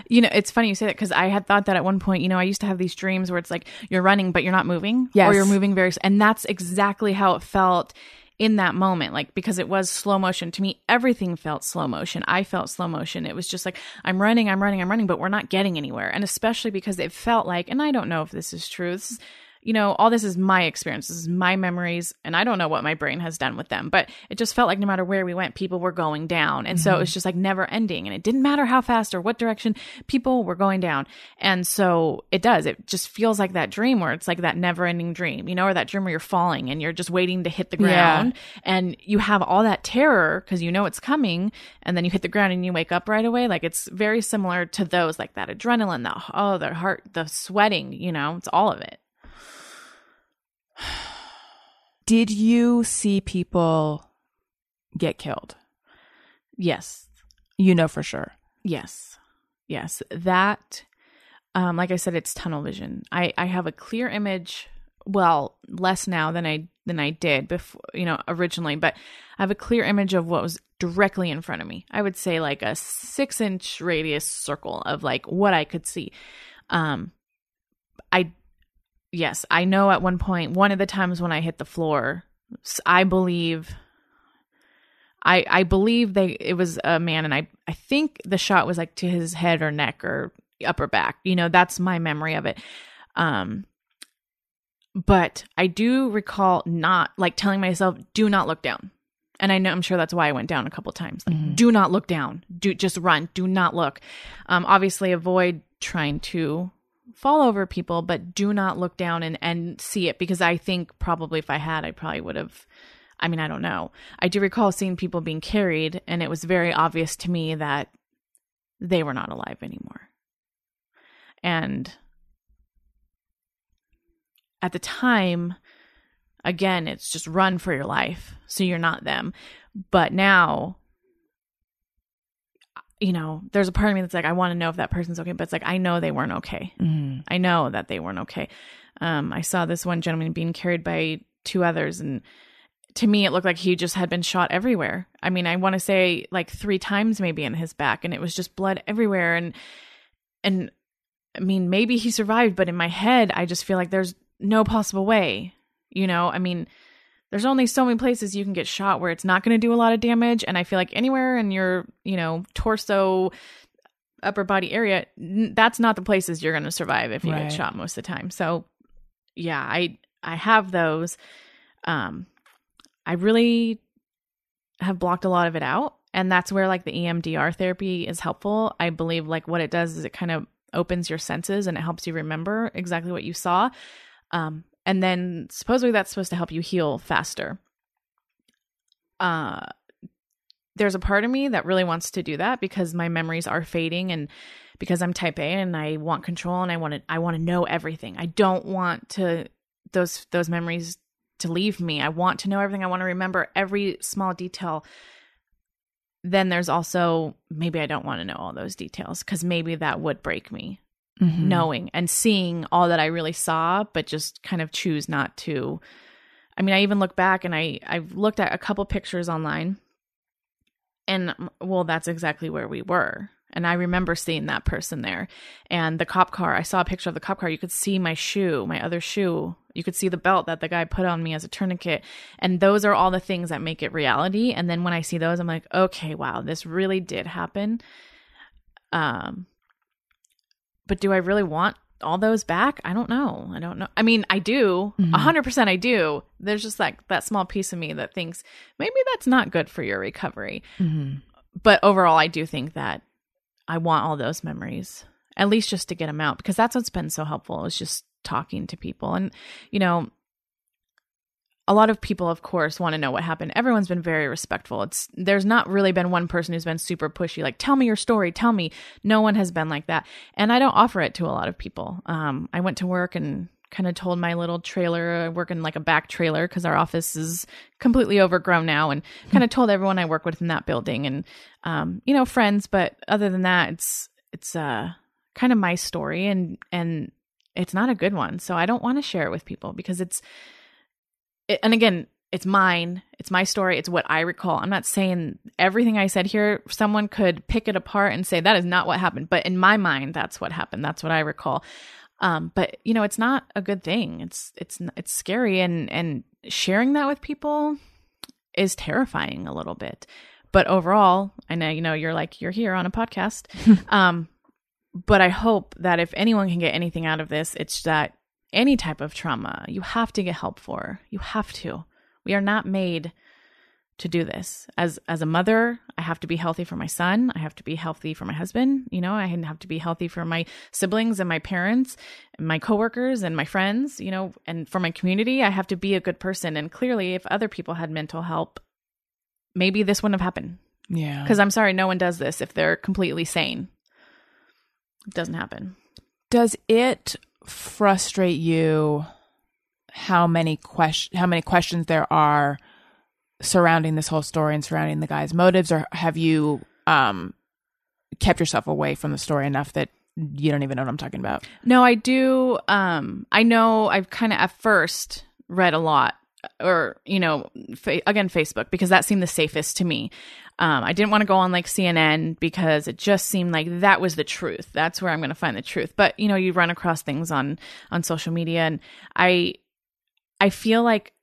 S2: You know it's funny you say that because i had thought that at one point you know i used to have these dreams where it's like you're running but you're not moving
S1: Yes.
S2: or you're moving very and that's exactly how it felt in that moment like because it was slow motion. To me everything felt slow motion. I felt slow motion. It was just like i'm running i'm running i'm running but we're not getting anywhere. And especially because it felt like and i don't know if this is true this is you know all this is my experience this is my memories and i don't know what my brain has done with them but it just felt like no matter where we went people were going down. And so it was mm-hmm. just like never ending and it didn't matter how fast or what direction people were going down. And so it does it just feels like that dream where it's like that never ending dream you know or that dream where you're falling and you're just waiting to hit the
S1: Yeah.
S2: ground and you have all that terror because you know it's coming and then you hit the ground and you wake up right away. Like it's very similar to those like that adrenaline that oh the heart the sweating you know it's all of it (sighs)
S1: Did you see people get killed?
S2: yes
S1: You know for sure.
S2: Yes. Yes. That um like I said it's tunnel vision. I I have a clear image well, less now than I than I did before, you know, originally, but I have a clear image of what was directly in front of me. I would say like a 6-inch radius circle of like what I could see. Um I yes, I know at one point one of the times when I hit the floor, I believe I I believe they it was a man and I I think the shot was like to his head or neck or upper back. You know, that's my memory of it. Um but I do recall not like telling myself do not look down. And I know I'm sure that's why I went down a couple times. Like do not look down. Do just run. Do not look. Um obviously avoid trying to fall over people, but do not look down and and see it because I think probably if I had I probably would have I mean, I don't know. I do recall seeing people being carried, and it was very obvious to me that they were not alive anymore. And at the time, again, it's just run for your life so you're not them. But now, you know, there's a part of me that's like, I want to know if that person's okay, but it's like, I know they weren't okay.
S1: Mm-hmm.
S2: I know that they weren't okay. Um, I saw this one gentleman being carried by two others, and to me, it looked like he just had been shot everywhere. I mean, I want to say like three times maybe in his back, and it was just blood everywhere. And and I mean, maybe he survived, but in my head, I just feel like there's no possible way. You know, I mean, there's only so many places you can get shot where it's not going to do a lot of damage and i feel like anywhere in your you know torso upper body area n- that's not the places you're going to survive if you
S1: Right.
S2: get shot most of the time. So yeah i i have those. Um i really have blocked a lot of it out and that's where like the EMDR therapy is helpful. I believe like what it does is it kind of opens your senses and it helps you remember exactly what you saw. Um and then supposedly that's supposed to help you heal faster uh there's a part of me that really wants to do that because my memories are fading and because I'm type A and I want control and I want to I want to know everything. I don't want to those those memories to leave me. I want to know everything. I want to remember every small detail. Then there's also maybe I don't want to know all those details cuz maybe that would break me
S1: Mhm.
S2: knowing and seeing all that I really saw, but just kind of choose not to. I mean, I even look back and I I've looked at a couple pictures online, and well, that's exactly where we were. And I remember seeing that person there, and the cop car. I saw a picture of the cop car. You could see my shoe, my other shoe. You could see the belt that the guy put on me as a tourniquet. And those are all the things that make it reality. And then when I see those, I'm like, okay, wow, this really did happen. Um, but do I really want all those back? I don't know. I don't know. I mean, I do. A
S1: Mhm.
S2: 100% I do. There's just like that small piece of me that thinks maybe that's not good for your recovery.
S1: Mhm.
S2: But overall, I do think that I want all those memories, at least just to get them out because that's what's been so helpful is just talking to people. And, you know, a lot of people of course want to know what happened. Everyone's been very respectful. It's there's not really been one person who's been super pushy like tell me your story tell me. No one has been like that. And i don't offer it to a lot of people. Um, i went to work and kind of told my little trailer i work in like a back trailer because our office is completely overgrown now and kind of told everyone i work with in that building and um, you know friends. But other than that it's it's uh kind of my story and and it's not a good one. So i don't want to share it with people because it's it, and again, it's mine. It's my story. It's what I recall. I'm not saying everything I said here. Someone could pick it apart and say that is not what happened. But in my mind, that's what happened. That's what I recall. Um, but you know, it's not a good thing. It's it's it's scary, and and sharing that with people is terrifying a little bit. But overall, I know you know you're like you're here on a podcast. (laughs) um, but I hope that if anyone can get anything out of this, it's that any type of trauma, you have to get help for. You have to. We are not made to do this. As as a mother, I have to be healthy for my son. I have to be healthy for my husband. You know, I have to be healthy for my siblings and my parents and my coworkers and my friends, you know, and for my community, I have to be a good person. And clearly, if other people had mental help, maybe this wouldn't have happened.
S1: Yeah.
S2: Because I'm sorry, no one does this if they're completely sane. It doesn't happen.
S1: Does it frustrate you how many question how many questions there are surrounding this whole story and surrounding the guy's motives or have you um kept yourself away from the story enough that you don't even know what I'm talking about?
S2: No, I do. Um, I know I've kind of at first read a lot, or you know, fa- again Facebook because that seemed the safest to me. Um, I didn't want to go on like CNN because it just seemed like that was the truth. That's where I'm going to find the truth. But you know, you run across things on on social media, and I I feel like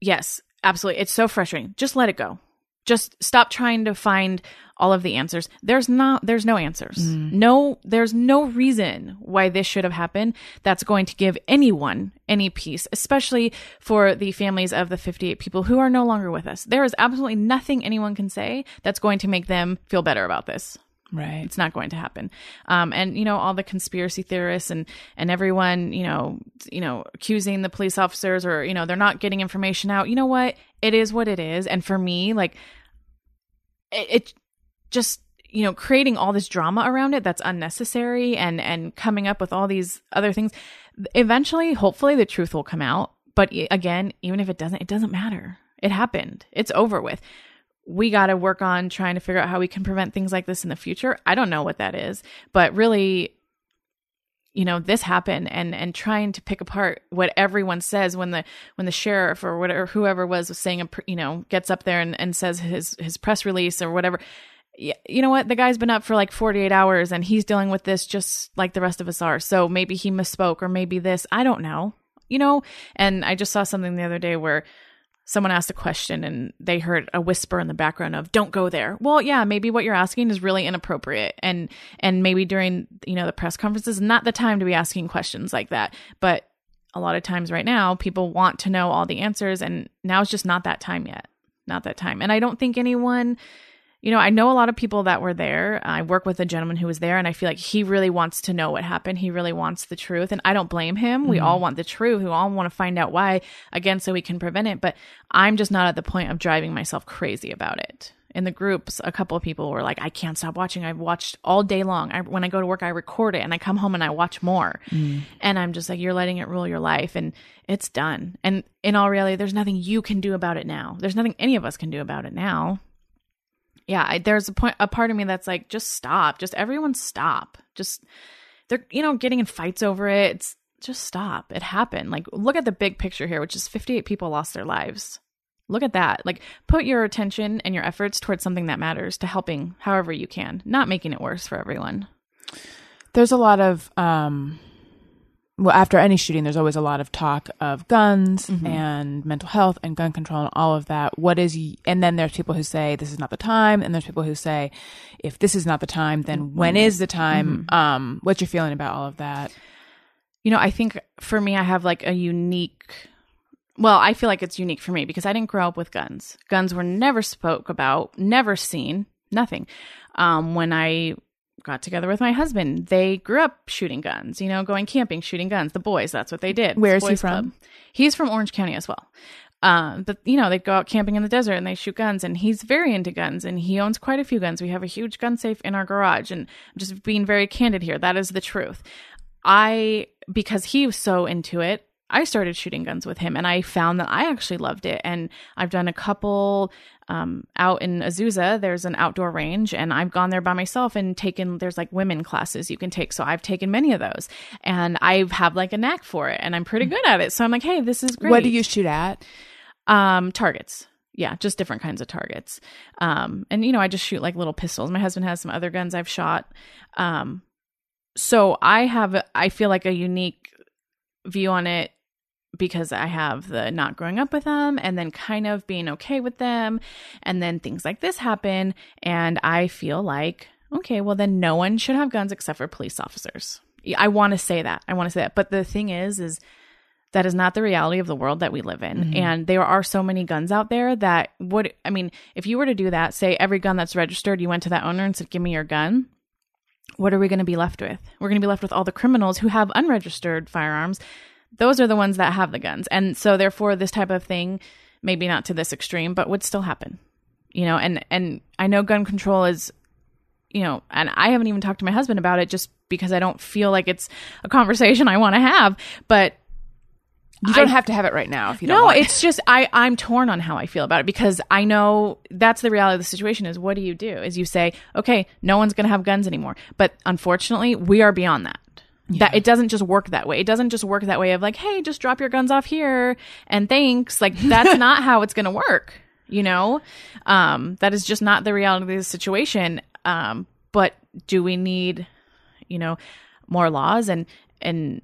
S2: yes, absolutely, it's so frustrating. Just let it go. Just stop trying to find all of the answers. There's not there's no answers. No there's no reason why this should have happened that's going to give anyone any peace, especially for the families of the 58 people who are no longer with us. There is absolutely nothing anyone can say that's going to make them feel better about this.
S1: Right.
S2: It's not going to happen. Um, and you know all the conspiracy theorists and and everyone you know you know accusing the police officers or you know they're not getting information out. You know what? It is what it is. And for me, like it, it just you know creating all this drama around it that's unnecessary and and coming up with all these other things. Eventually, hopefully, the truth will come out. But again, even if it doesn't, it doesn't matter. It happened. It's over with we got to work on trying to figure out how we can prevent things like this in the future. I don't know what that is, but really you know this happened and and trying to pick apart what everyone says when the when the sheriff or whatever whoever was saying a you know gets up there and, and says his his press release or whatever. You know what? The guy's been up for like 48 hours and he's dealing with this just like the rest of us are. So maybe he misspoke or maybe this. I don't know you know? And i just saw something the other day where someone asked a question and they heard a whisper in the background of don't go there. Well yeah maybe what you're asking is really inappropriate. And and maybe during you know the press conferences not the time to be asking questions like that. But a lot of times right now people want to know all the answers and now it's just not that time yet. Not that time. And i don't think anyone you know, I know a lot of people that were there. I work with a gentleman who was there, and I feel like he really wants to know what happened. He really wants the truth, and I don't blame him. Mm-hmm. We all want the truth. We all want to find out why, again, so we can prevent it. But I'm just not at the point of driving myself crazy about it. In the groups, a couple of people were like, "I can't stop watching. I've watched all day long. I, when I go to work, I record it, and I come home and I watch more." Mm. And I'm just like, "You're letting it rule your life, and it's done." And in all reality, there's nothing you can do about it now. There's nothing any of us can do about it now yeah, I, there's a point, a part of me that's like, just stop, just everyone stop. Just they're you know getting in fights over it. It's just stop. It happened. Like look at the big picture here, which is 58 people lost their lives. Look at that. Like put your attention and your efforts towards something that matters to helping however you can, not making it worse for everyone.
S1: There's a lot of um well, after any shooting, there's always a lot of talk of guns mm-hmm. and mental health and gun control and all of that. What is, and then there's people who say this is not the time, and there's people who say if this is not the time, then mm-hmm. when is the time? Mm-hmm. Um, what's your feeling about all of that?
S2: You know, I think for me, I have like a unique. Well, I feel like it's unique for me because I didn't grow up with guns. Guns were never spoke about, never seen, nothing. Um, when I got together with my husband. They grew up shooting guns, you know, going camping, shooting guns. The boys, that's what they did.
S1: Where is he from? Club.
S2: He's from Orange County as well. Um, but you know, they go out camping in the desert and they shoot guns, and he's very into guns, and he owns quite a few guns. We have a huge gun safe in our garage, and I'm just being very candid here. That is the truth. I because he was so into it, I started shooting guns with him and I found that I actually loved it. And I've done a couple um, out in Azusa. There's an outdoor range and I've gone there by myself and taken, there's like women classes you can take. So I've taken many of those and I have like a knack for it and I'm pretty good at it. So I'm like, hey, this is great.
S1: What do you shoot at?
S2: Um, targets yeah, just different kinds of targets. Um, and you know, I just shoot like little pistols. My husband has some other guns I've shot. Um, so I have, I feel like a unique view on it because I have the not growing up with them and then kind of being okay with them. And then things like this happen. And I feel like, okay, well, then no one should have guns except for police officers. I want to say that. I want to say that. But the thing is, is that is not the reality of the world that we live in. Mm-hmm. And there are so many guns out there that would, I mean, if you were to do that, say every gun that's registered, you went to that owner and said, give me your gun what are we going to be left with? We're going to be left with all the criminals who have unregistered firearms. Those are the ones that have the guns. And so therefore this type of thing, maybe not to this extreme, but would still happen. You know, and and I know gun control is you know, and I haven't even talked to my husband about it just because I don't feel like it's a conversation I want to have, but
S1: you don't I, have to have it right now if you
S2: don't.
S1: No,
S2: it's just I I'm torn on how I feel about it because I know that's the reality of the situation. Is what do you do? Is you say, okay, no one's going to have guns anymore, but unfortunately, we are beyond that. Yeah. That it doesn't just work that way. It doesn't just work that way of like, hey, just drop your guns off here and thanks. Like that's (laughs) not how it's going to work. You know, um, that is just not the reality of the situation. Um, but do we need, you know, more laws and and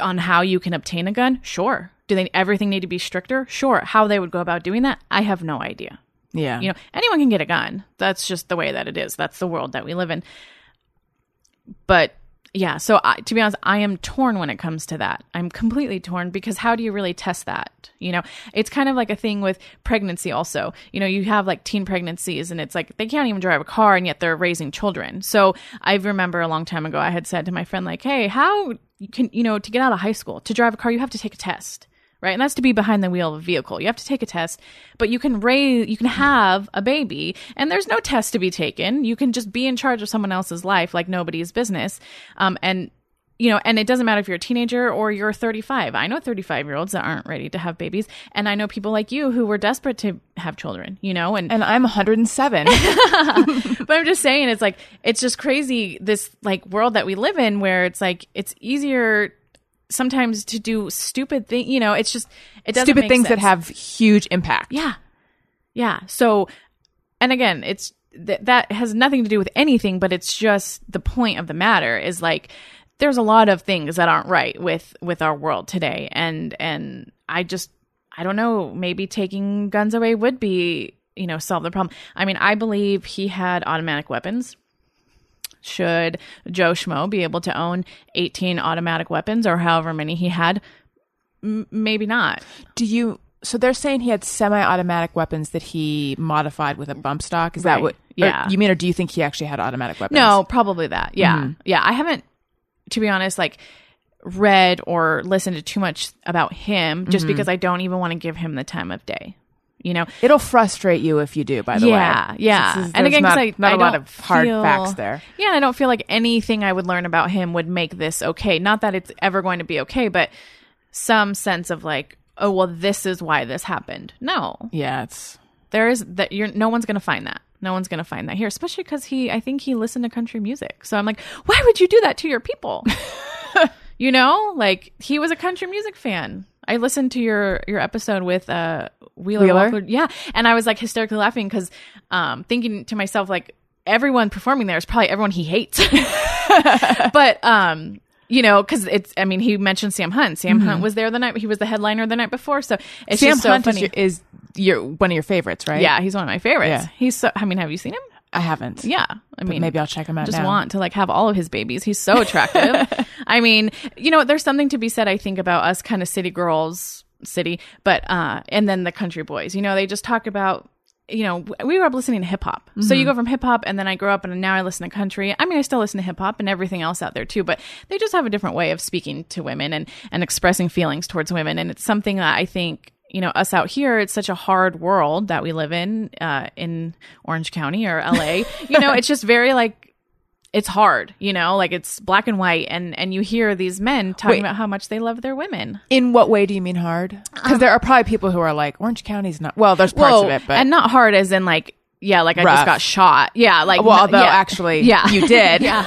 S2: on how you can obtain a gun? Sure. Do they everything need to be stricter? Sure. How they would go about doing that? I have no idea.
S1: Yeah.
S2: You know, anyone can get a gun. That's just the way that it is. That's the world that we live in. But yeah, so I, to be honest, I am torn when it comes to that. I'm completely torn because how do you really test that? You know, it's kind of like a thing with pregnancy also. You know, you have like teen pregnancies and it's like they can't even drive a car and yet they're raising children. So I remember a long time ago I had said to my friend like, "Hey, how can you know, to get out of high school, to drive a car, you have to take a test." Right? And that's to be behind the wheel of a vehicle. You have to take a test, but you can raise, you can have a baby, and there's no test to be taken. You can just be in charge of someone else's life like nobody's business. Um, and you know, and it doesn't matter if you're a teenager or you're 35. I know 35 year olds that aren't ready to have babies. And I know people like you who were desperate to have children, you know, and,
S1: and I'm 107. (laughs)
S2: but I'm just saying, it's like, it's just crazy this like world that we live in where it's like, it's easier sometimes to do stupid thing you know it's just it doesn't
S1: stupid things
S2: sense.
S1: that have huge impact
S2: yeah yeah so and again it's th- that has nothing to do with anything but it's just the point of the matter is like there's a lot of things that aren't right with with our world today and and i just I don't know, maybe taking guns away would be, you know, solve the problem. I mean, I believe he had automatic weapons. Should Joe Schmo be able to own 18 automatic weapons or however many he had? M- maybe not.
S1: Do you? So they're saying he had semi-automatic weapons that he modified with a bump stock. Is that
S2: Right.
S1: what? or
S2: Yeah.
S1: you mean, or do you think he actually had automatic weapons?
S2: No, probably that. Yeah.
S1: Mm-hmm.
S2: Yeah. I haven't, to be honest, like read or listened to too much about him
S1: Mm-hmm.
S2: just because I don't even want to give him the time of day. You know?
S1: It'll frustrate you if you do. By the
S2: yeah,
S1: way,
S2: yeah.
S1: Is-
S2: and again,
S1: not,
S2: because I
S1: not
S2: I
S1: a lot
S2: don't
S1: of hard
S2: feel-
S1: facts there.
S2: Yeah, I don't feel like anything I would learn about him would make this okay. Not that it's ever going to be okay, but some sense of like, oh well, this is why this happened. No,
S1: Yeah, it's
S2: there is that you're no one's going to find that. No one's going to find that here, especially because he, I think he listened to country music. So I'm like, why would you do that to your people? (laughs) you know, like he was a country music fan. I listened to your your episode with uh Wheeler,
S1: Wheeler?
S2: Walker, yeah, and I was like hysterically laughing because um thinking to myself like everyone performing there is probably everyone he hates, (laughs) but um. You know, because it's. I mean, he mentioned Sam Hunt. Sam Hunt was there the night. He was the headliner the night before. So it's
S1: Sam
S2: just so
S1: Hunt
S2: funny.
S1: is, your, is your one of your favorites, right?
S2: Yeah, he's one of my favorites.
S1: Yeah.
S2: He's so. I mean, have you seen him?
S1: I haven't.
S2: Yeah, I mean,
S1: maybe I'll check him out
S2: Just
S1: now.
S2: want to like have all of his babies. He's so attractive. (laughs) I mean, you know, there's something to be said. I think about us kind of city girls, city, but uh, and then the country boys. You know, they just talk about. You know, we grew up listening to hip hop. So you go from hip hop, and then I grew up, and now I listen to country. I mean, I still listen to hip hop and everything else out there too, but they just have a different way of speaking to women and and expressing feelings towards women, and it's something that I think you know us out here it's such a hard world that we live in uh in orange county or la (laughs) you know it's just very like it's hard you know like it's black and white and and you hear these men talking
S1: Wait.
S2: about how much they love their women
S1: In what way do you mean hard? Because there are probably people who are like, Orange County's not. Well, there's parts
S2: Whoa,
S1: of it, but
S2: and not hard as in like yeah like i just got shot yeah like
S1: well, although
S2: yeah.
S1: actually,
S2: yeah
S1: you did. (laughs)
S2: yeah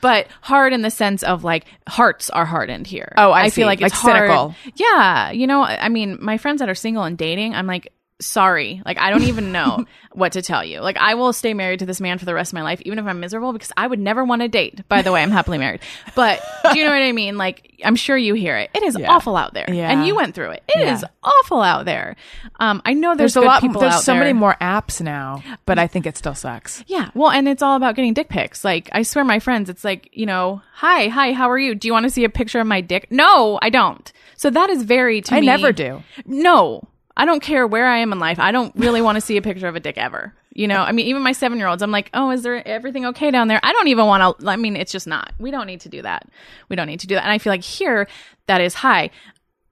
S2: but hard in the sense of like hearts are hardened here.
S1: Oh, I
S2: I feel like it's
S1: Like
S2: hard.
S1: cynical.
S2: Yeah, you know, I mean, my friends that are single and dating, I'm like, sorry, like I don't even (laughs) know what to tell you. Like I will stay married to this man for the rest of my life, even if I'm miserable, because I would never want to date. By the way, I'm happily married. But do you know what I mean? Like I'm sure you hear it. It is
S1: Yeah.
S2: awful out there,
S1: Yeah.
S2: and you went through it. It is
S1: Yeah.
S2: awful out there. Um, I know there's,
S1: there's a lot.
S2: People
S1: There's so
S2: there.
S1: many more apps now, but I think it still sucks.
S2: Yeah. Well, and it's all about getting dick pics. Like, I swear my friends, it's like, you know, hi, hi, how are you? Do you want to see a picture of my dick? No, I don't. So that is very to
S1: I
S2: me.
S1: never do.
S2: No. I don't care where I am in life. I don't really want to see a picture of a dick ever. You know, I mean, even my seven year olds, I'm like, oh, is there everything okay down there? I don't even want to, I mean, it's just not. We don't need to do that. We don't need to do that. And I feel like here, that is high.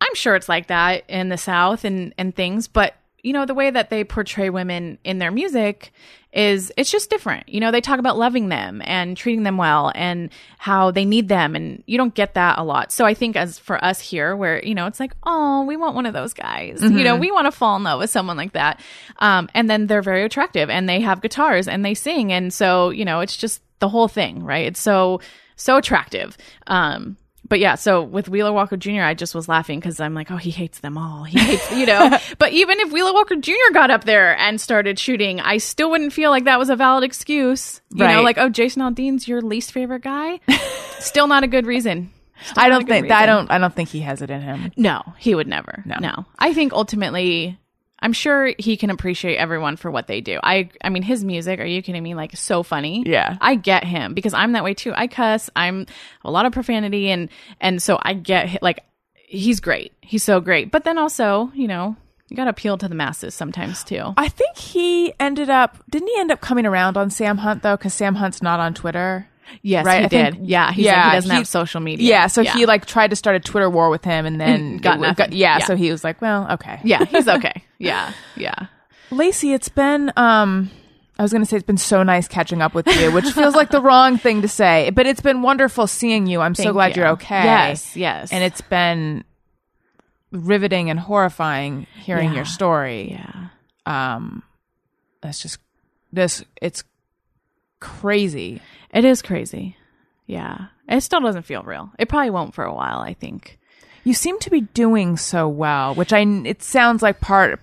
S2: I'm sure it's like that in the South and, and things, but you know, the way that they portray women in their music is it's just different. You know, they talk about loving them and treating them well and how they need them and you don't get that a lot. So I think as for us here where, you know, it's like, "Oh, we want one of those guys." You know, we want to fall in love with someone like that. Um and then they're very attractive and they have guitars and they sing and so, you know, it's just the whole thing, right? It's so so attractive. Um but yeah, so with Wheeler Walker Jr., I just was laughing because I'm like, oh, he hates them all. He hates, you know. (laughs) but even if Wheeler Walker Jr. got up there and started shooting, I still wouldn't feel like that was a valid excuse. You know,
S1: Right.
S2: like, oh, Jason Aldean's your least favorite guy. (laughs) still not a good reason. Still
S1: I don't think. I don't. I don't think he has it in him.
S2: No, he would never.
S1: No.
S2: No. I think ultimately I'm sure he can appreciate everyone for what they do. I I mean his music, are you kidding me? Like so funny.
S1: Yeah.
S2: I get him because I'm that way too. I cuss, I'm a lot of profanity and and so I get like he's great. He's so great. But then also, you know, you got to appeal to the masses sometimes too.
S1: I think he ended up. Didn't he end up coming around on Sam Hunt though? Because Sam Hunt's not on Twitter.
S2: Yes,
S1: right?
S2: he
S1: I think-
S2: did. yeah, he's like, he doesn't have social media.
S1: Yeah, so he like tried to start a Twitter war with him, and then (laughs)
S2: got
S1: it-
S2: nothing.
S1: yeah,
S2: Yeah.
S1: so he was like, "Well, okay."
S2: Yeah, he's (laughs) okay. yeah. Yeah.
S1: Lacey, it's been um I was going to say it's been so nice catching up with you, which feels like the (laughs) wrong thing to say, but it's been wonderful seeing you. I'm so
S2: Thank
S1: glad
S2: you.
S1: are okay.
S2: Yes, yes.
S1: And it's been riveting and horrifying hearing
S2: Yeah.
S1: your story.
S2: yeah.
S1: Um that's just this it's crazy.
S2: It is crazy. Yeah. It still doesn't feel real. It probably won't for a while, I think.
S1: You seem to be doing so well, which I it sounds like part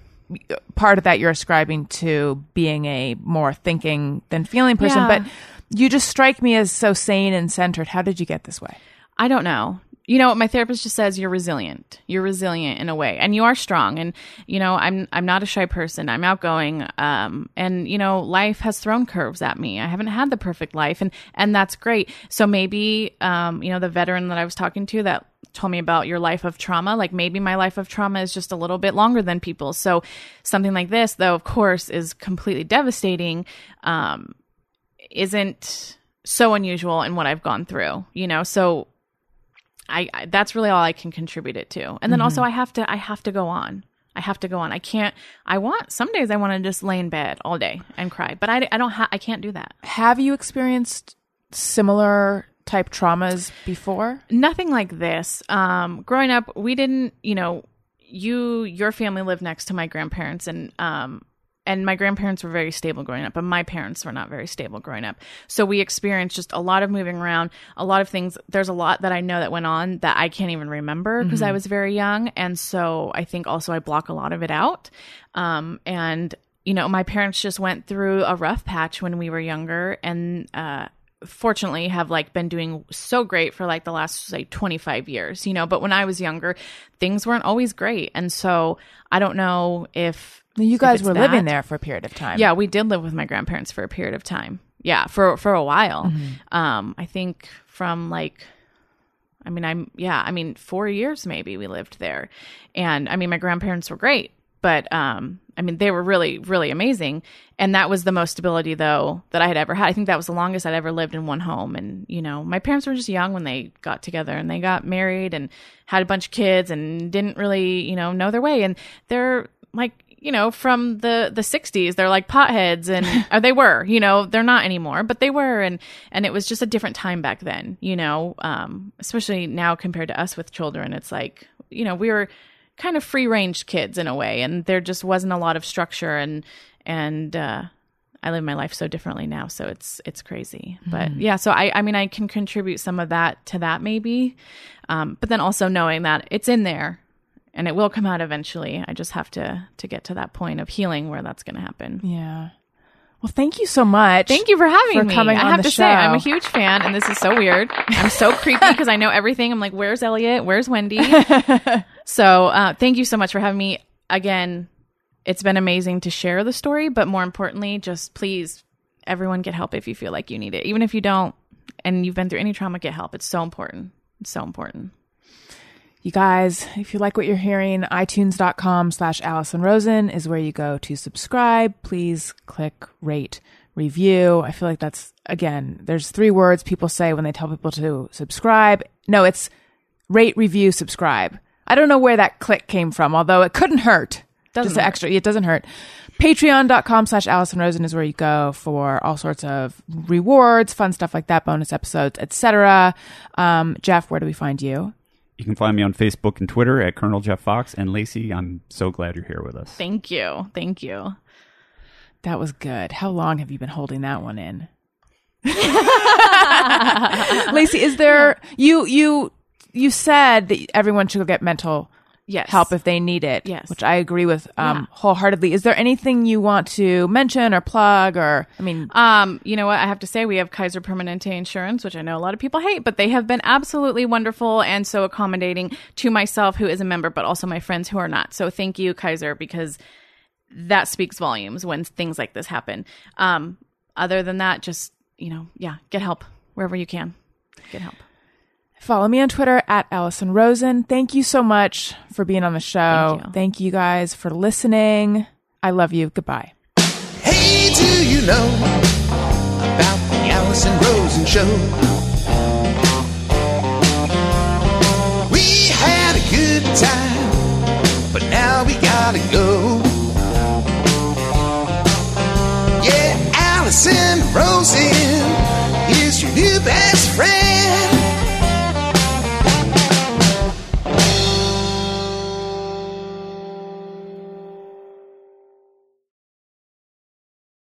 S1: part of that you're ascribing to being a more thinking than feeling person,
S2: Yeah.
S1: but you just strike me as so sane and centered. How did you get this way?
S2: I don't know. You know, what my therapist just says you're resilient. You're resilient in a way, and you are strong. And you know, I'm I'm not a shy person. I'm outgoing. Um, and you know, life has thrown curves at me. I haven't had the perfect life, and and that's great. So maybe, um, you know, the veteran that I was talking to that told me about your life of trauma. Like maybe my life of trauma is just a little bit longer than people. So something like this, though, of course, is completely devastating. Um, isn't so unusual in what I've gone through, you know? So I, I that's really all I can contribute it to. And then also I have to I have to go on. I have to go on. I can't I want some days I want to just lay in bed all day and cry. But I, I don't ha- I can't do that.
S1: Have you experienced similar type traumas before?
S2: Nothing like this. Um growing up we didn't, you know, you your family lived next to my grandparents and um and my grandparents were very stable growing up, but my parents were not very stable growing up. So we experienced just a lot of moving around, a lot of things. There's a lot that I know that went on that I can't even remember because I was very young. And so I think also I block a lot of it out. Um, and, you know, my parents just went through a rough patch when we were younger and, uh, fortunately have like been doing so great for like the last say 25 years you know but when i was younger things weren't always great and so i don't know if
S1: You guys
S2: it's
S1: were living there for a period of time.
S2: Yeah, we did live with my grandparents for a period of time. Yeah, for for a while.
S1: Mm-hmm.
S2: Um, I think from like, I mean, I'm yeah, I mean, four years maybe we lived there, and I mean, my grandparents were great, but um, I mean, they were really really amazing, and that was the most stability though that I had ever had. I think that was the longest I'd ever lived in one home, and you know, my parents were just young when they got together, and they got married and had a bunch of kids, and didn't really you know know their way, and they're like you know, from the the '60s. They're like potheads, and (laughs) or they were. You know, they're not anymore, but they were, and and it was just a different time back then. You know, um, especially now compared to us with children, it's like you know we were kind of free range kids in a way, and there just wasn't a lot of structure, and and uh, I live my life so differently now, so it's it's crazy. But yeah, so I I mean I can contribute some of that to that maybe, um, but then also knowing that it's in there and it will come out eventually. I just have to to get to that point of healing where that's going to happen.
S1: Yeah. Well, thank you so much.
S2: Thank you for having
S1: For
S2: me.
S1: coming
S2: I have to say, I'm a huge fan, and this is so weird. I'm so creepy (laughs) because I know everything. I'm like, where's Elliot? Where's Wendy? (laughs) so, uh, thank you so much for having me again. It's been amazing to share the story, but more importantly, just please, everyone get help if you feel like you need it. Even if you don't, and you've been through any trauma, get help. It's so important. It's so important.
S1: You guys, if you like what you're hearing, itunes.com slash Alison Rosen is where you go to subscribe. Please click rate review. I feel like that's, again, there's three words people say when they tell people to subscribe. No, it's rate, review, subscribe. I don't know where that click came from, although it couldn't hurt.
S2: Doesn't
S1: Just
S2: hurt.
S1: extra. It doesn't hurt. Patreon.com slash Alison Rosen is where you go for all sorts of rewards, fun stuff like that, bonus episodes, etc. Um, Jeff, where do we find you?
S4: You can find me on Facebook and Twitter at Colonel Jeff Fox. And Lacey, I'm so glad you're here with us.
S2: Thank you. Thank you.
S1: That was good. How long have you been holding that one in? (laughs) (laughs) Lacey, is there you you you said that everyone should go get mental
S2: Yes.
S1: help if they need it.
S2: Yes.
S1: Which I agree with um
S2: Yeah.
S1: wholeheartedly. Is there anything you want to mention or plug or I mean
S2: Um, you know what? I have to say we have Kaiser Permanente insurance, which I know a lot of people hate, but they have been absolutely wonderful and so accommodating to myself who is a member, but also my friends who are not. So thank you, Kaiser, because that speaks volumes when things like this happen. Um, other than that, just, you know, yeah, get help wherever you can. Get help.
S1: Follow me on Twitter at Alison Rosen. Thank you so much for being on the show.
S2: Thank you,
S1: Thank you guys for listening. I love you. Goodbye.
S3: Hey, do you know about the Alison Rosen show? We had a good time, but now we gotta go. Yeah, Alison Rosen is your new best friend.